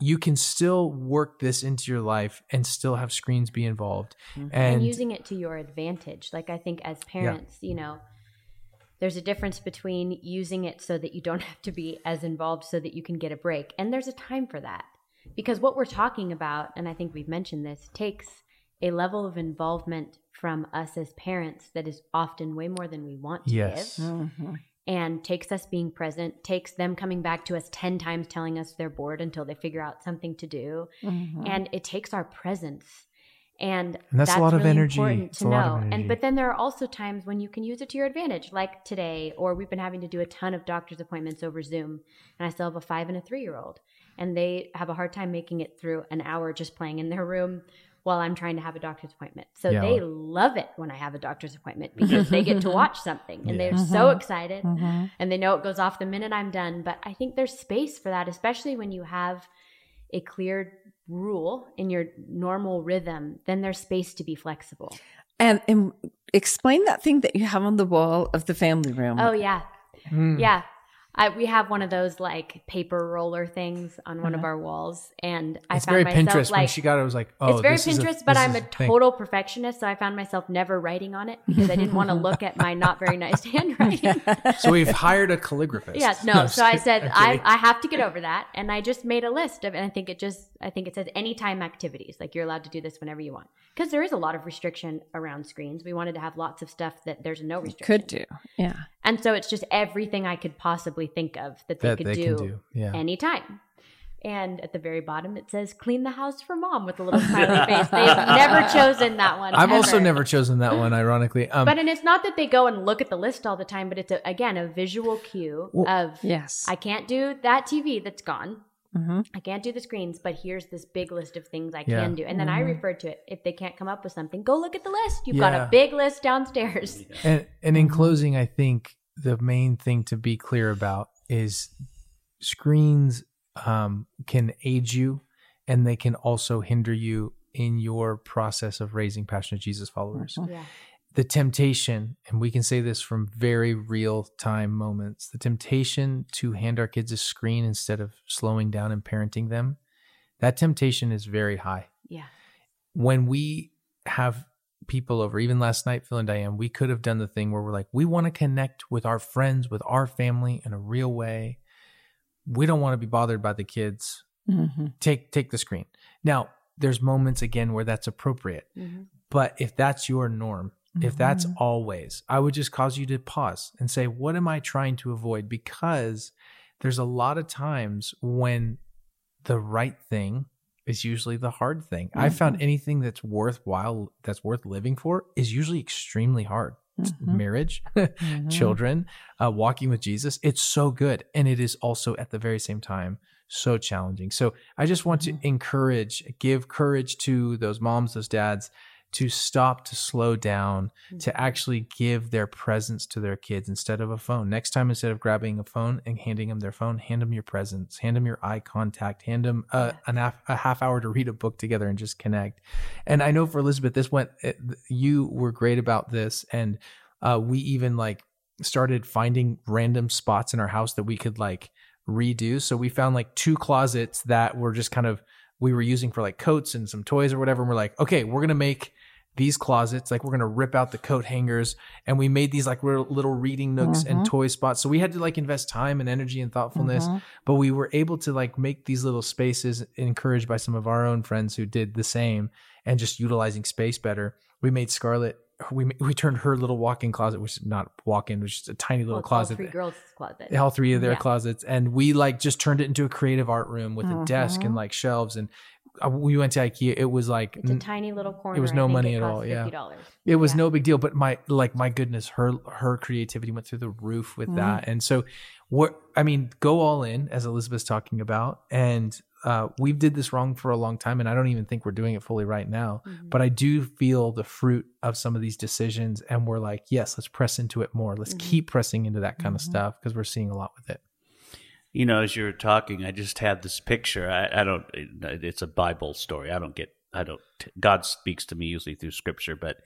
A: you can still work this into your life and still have screens be involved. Mm-hmm.
D: and,
A: And,
D: using it to your advantage. Like I think as parents, you know, there's a difference between using it so that you don't have to be as involved so that you can get a break. And there's a time for that. Because what we're talking about, and I think we've mentioned this, takes a level of involvement from us as parents that is often way more than we want to
A: Yes.
D: give
C: Mhm.
D: and takes us being present, takes them coming back to us 10 times telling us they're bored until they figure out something to do.
C: Mhm.
D: And it takes our presence. And,
A: And that's a lot of energy.
D: important
A: It's
D: to
A: a
D: know. And but then there are also times when you can use it to your advantage, like today, or we've been having to do a ton of doctor's appointments over Zoom, and I still have a five and a three year old, and they have a hard time making it through an hour just playing in their room while I'm trying to have a doctor's appointment. So
A: Yeah.
D: they love it when I have a doctor's appointment because they get to watch something and they're so excited
C: Mhm.
D: and they know it goes off the minute I'm done. But I think there's space for that, especially when you have a clear rule in your normal rhythm, then there's space to be flexible.
C: And, and explain that thing that you have on the wall of the family room.
D: Oh yeah.
A: Mm.
D: Yeah. I, we have one of those like paper roller things on one of uh-huh. our walls, and I
A: It's
D: found
A: very
D: myself
A: Pinterest. when
D: like
A: she got it, I was like, oh,
D: it's very Pinterest, but I'm a
A: thing.
D: total perfectionist, so I found myself never writing on it because I didn't want to look at my not very nice handwriting.
A: So we've hired a calligraphist.
D: Yeah, no.
A: I'm
D: so I said. I, I have to get over that, and I just made a list of, and I think it just I think it says anytime activities. Like you're allowed to do this whenever you want, because there is a lot of restriction around screens. We wanted to have lots of stuff that there's no restriction.
C: Could do. Yeah.
D: and so it's just everything I could possibly think of that they
A: that
D: could
A: they
D: do,
A: do. Yeah.
D: anytime. And at the very bottom it says "clean the house for mom" with a little smiley face. They've never chosen that one.
A: I've also never chosen that one, ironically. Um,
D: But and it's not that they go and look at the list all the time, but it's a, again a visual cue
A: Well,
D: of
C: Yes.
D: I can't do that TV that's gone.
C: Hmm
D: I can't do the screens, but here's this big list of things I
A: Yeah.
D: can do. And then I
C: Mhm.
D: refer to it. If they can't come up with something, go look at the list. You've
A: Yeah.
D: got a big list downstairs.
A: and and in closing, I think the main thing to be clear about is screens um, can aid you, and they can also hinder you in your process of raising passionate Jesus followers.
C: Mhm.
D: Yeah.
A: The temptation, and we can say this from very real time moments, the temptation to hand our kids a screen instead of slowing down and parenting them, that temptation is very high.
D: Yeah.
A: When we have people over, even last night, Phil and Diane, we could have done the thing where we're like, we want to connect with our friends, with our family in a real way. we don't want to be bothered by the kids.
C: Mm-hmm.
A: Take take the screen. Now, there's moments again where that's appropriate.
D: Mhm.
A: But if that's your norm, if that's
C: Mhm.
A: always, I would just cause you to pause and say, what am I trying to avoid? Because there's a lot of times when the right thing is usually the hard thing. I found anything that's worthwhile, that's worth living for, is usually extremely hard.
C: Mhm.
A: Marriage,
C: Mhm.
A: children, uh, walking with Jesus, it's so good. And it is also at the very same time so challenging. So I just want to encourage, give courage to those moms, those dads to stop, to slow down, to actually give their presence to their kids instead of a phone. Next time, instead of grabbing a phone and handing them their phone, hand them your presence, hand them your eye contact, hand them a, an half, a half hour to read a book together and just connect. And I know for Elizabeth, this went, it, you were great about this. And uh, we even like started finding random spots in our house that we could like redo. So we found like two closets that were just kind of we were using for like coats and some toys or whatever. And we're like, okay, we're gonna make these closets like we're gonna rip out the coat hangers and we made these like little, little reading nooks and toy spots. So we had to like invest time and energy and thoughtfulness, but we were able to like make these little spaces encouraged by some of our own friends who did the same and just utilizing space better. We made Scarlett. We we turned her little walk-in closet, which is not walk-in, which is a tiny little
D: Well, it's all
A: closet
D: three girls' closet.
A: all three of their
D: Yeah.
A: closets and we like just turned it into a creative art room with a desk
C: Mm-hmm.
A: and like shelves and we went to ikea it was like
D: It's a tiny little corner.
A: It
D: was
A: no money at all, yeah.
D: $50.
A: it was
D: Yeah.
A: no big deal but my like my goodness her her creativity went through the roof with
C: Mm-hmm.
A: that and so what i mean go all in as elizabeth's talking about and uh, we did this wrong for a long time and i don't even think we're doing it fully right now
D: Mm-hmm.
A: but i do feel the fruit of some of these decisions and we're like yes let's press into it more let's
D: Mm-hmm.
A: keep pressing into that kind of stuff because we're seeing a lot with it
B: You know, as you were talking, I just had this picture. I, I don't. It's a Bible story. I don't get. I don't. God speaks to me usually through Scripture, but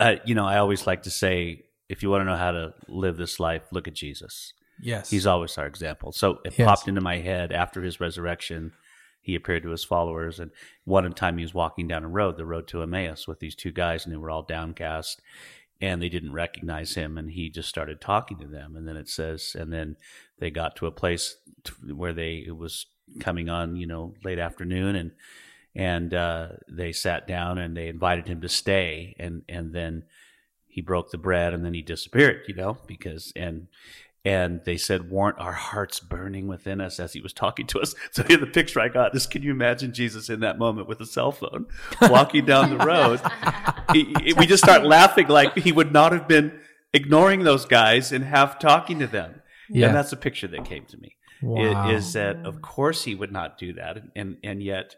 B: uh, you know, I always like to say, if you want to know how to live this life, look at Jesus.
A: yes
B: He's always our example. So it
A: Yes.
B: popped into my head after his resurrection. He appeared to his followers, and one time he was walking down a road, the road to Emmaus, with these two guys, and they were all downcast, and they didn't recognize him. And he just started talking to them, and then it says, and then they got to a place where they it was coming on, you know, late afternoon, and and uh, they sat down and they invited him to stay, and and then he broke the bread, and then he disappeared, you know, because and and they said, "Weren't our hearts burning within us as he was talking to us?" So here, the picture I got is: Can you imagine Jesus in that moment with a cell phone, walking down the road? He- he- we just start laughing like he would not have been ignoring those guys and half talking to them.
A: Yeah.
B: And that's a picture that came to me.
A: Wow.
B: Is that of course he would not do that, and and yet,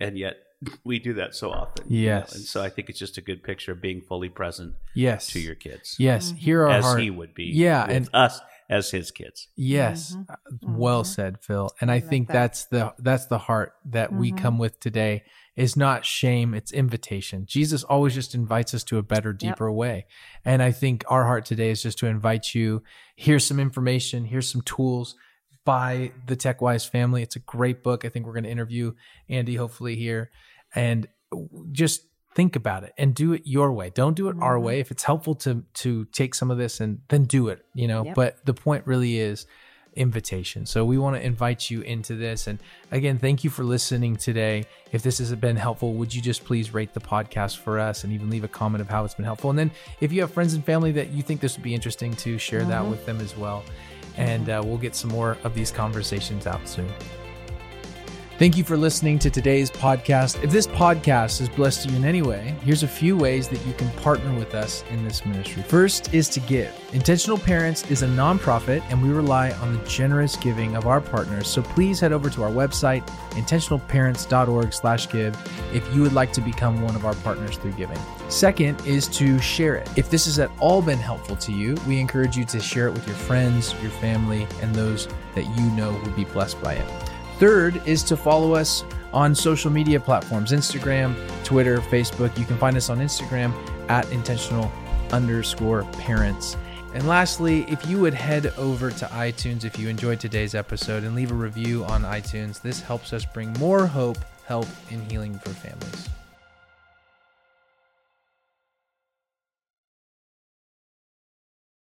B: and yet we do that so often. you know?
A: Yes.
B: And so I think it's just a good picture of being fully present
A: yes
B: to your kids,
A: yes mm-hmm. here are
B: as
A: heart
B: he would be.
A: Yeah,
B: with
A: and-
B: us as his kids.
A: yes mm-hmm. uh, mm-hmm. well said phil and i,
C: like
A: think
C: that.
A: that's the that's the heart that we come with today is not shame it's invitation jesus always just invites us to a better deeper way and i think our heart today is just to invite you here's some information here's some tools by the TechWise family. It's a great book. I think we're going to interview Andy hopefully here and just think about it and do it your way. Don't do it our way. If it's helpful to to take some of this and then do it, you know.
C: Yep.
A: But the point really is invitation. So we want to invite you into this and again, thank you for listening today. If this has been helpful, would you just please rate the podcast for us and even leave a comment of how it's been helpful? And then if you have friends and family that you think this would be interesting to share that with them as well and uh, we'll get some more of these conversations out soon. Thank you for listening to today's podcast. If this podcast has blessed you in any way, here's a few ways that you can partner with us in this ministry. First is to give. Intentional Parents is a nonprofit and we rely on the generous giving of our partners. So please head over to our website, intentionalparents.org/give, if you would like to become one of our partners through giving. Second is to share it. If this has at all been helpful to you, we encourage you to share it with your friends, your family, and those that you know would be blessed by it. Third is to follow us on social media platforms Instagram, Twitter, Facebook. You can find us on Instagram at intentional underscore parents. And lastly, if you would head over to iTunes if you enjoyed today's episode and leave a review on iTunes, this helps us bring more hope, help, and healing for families.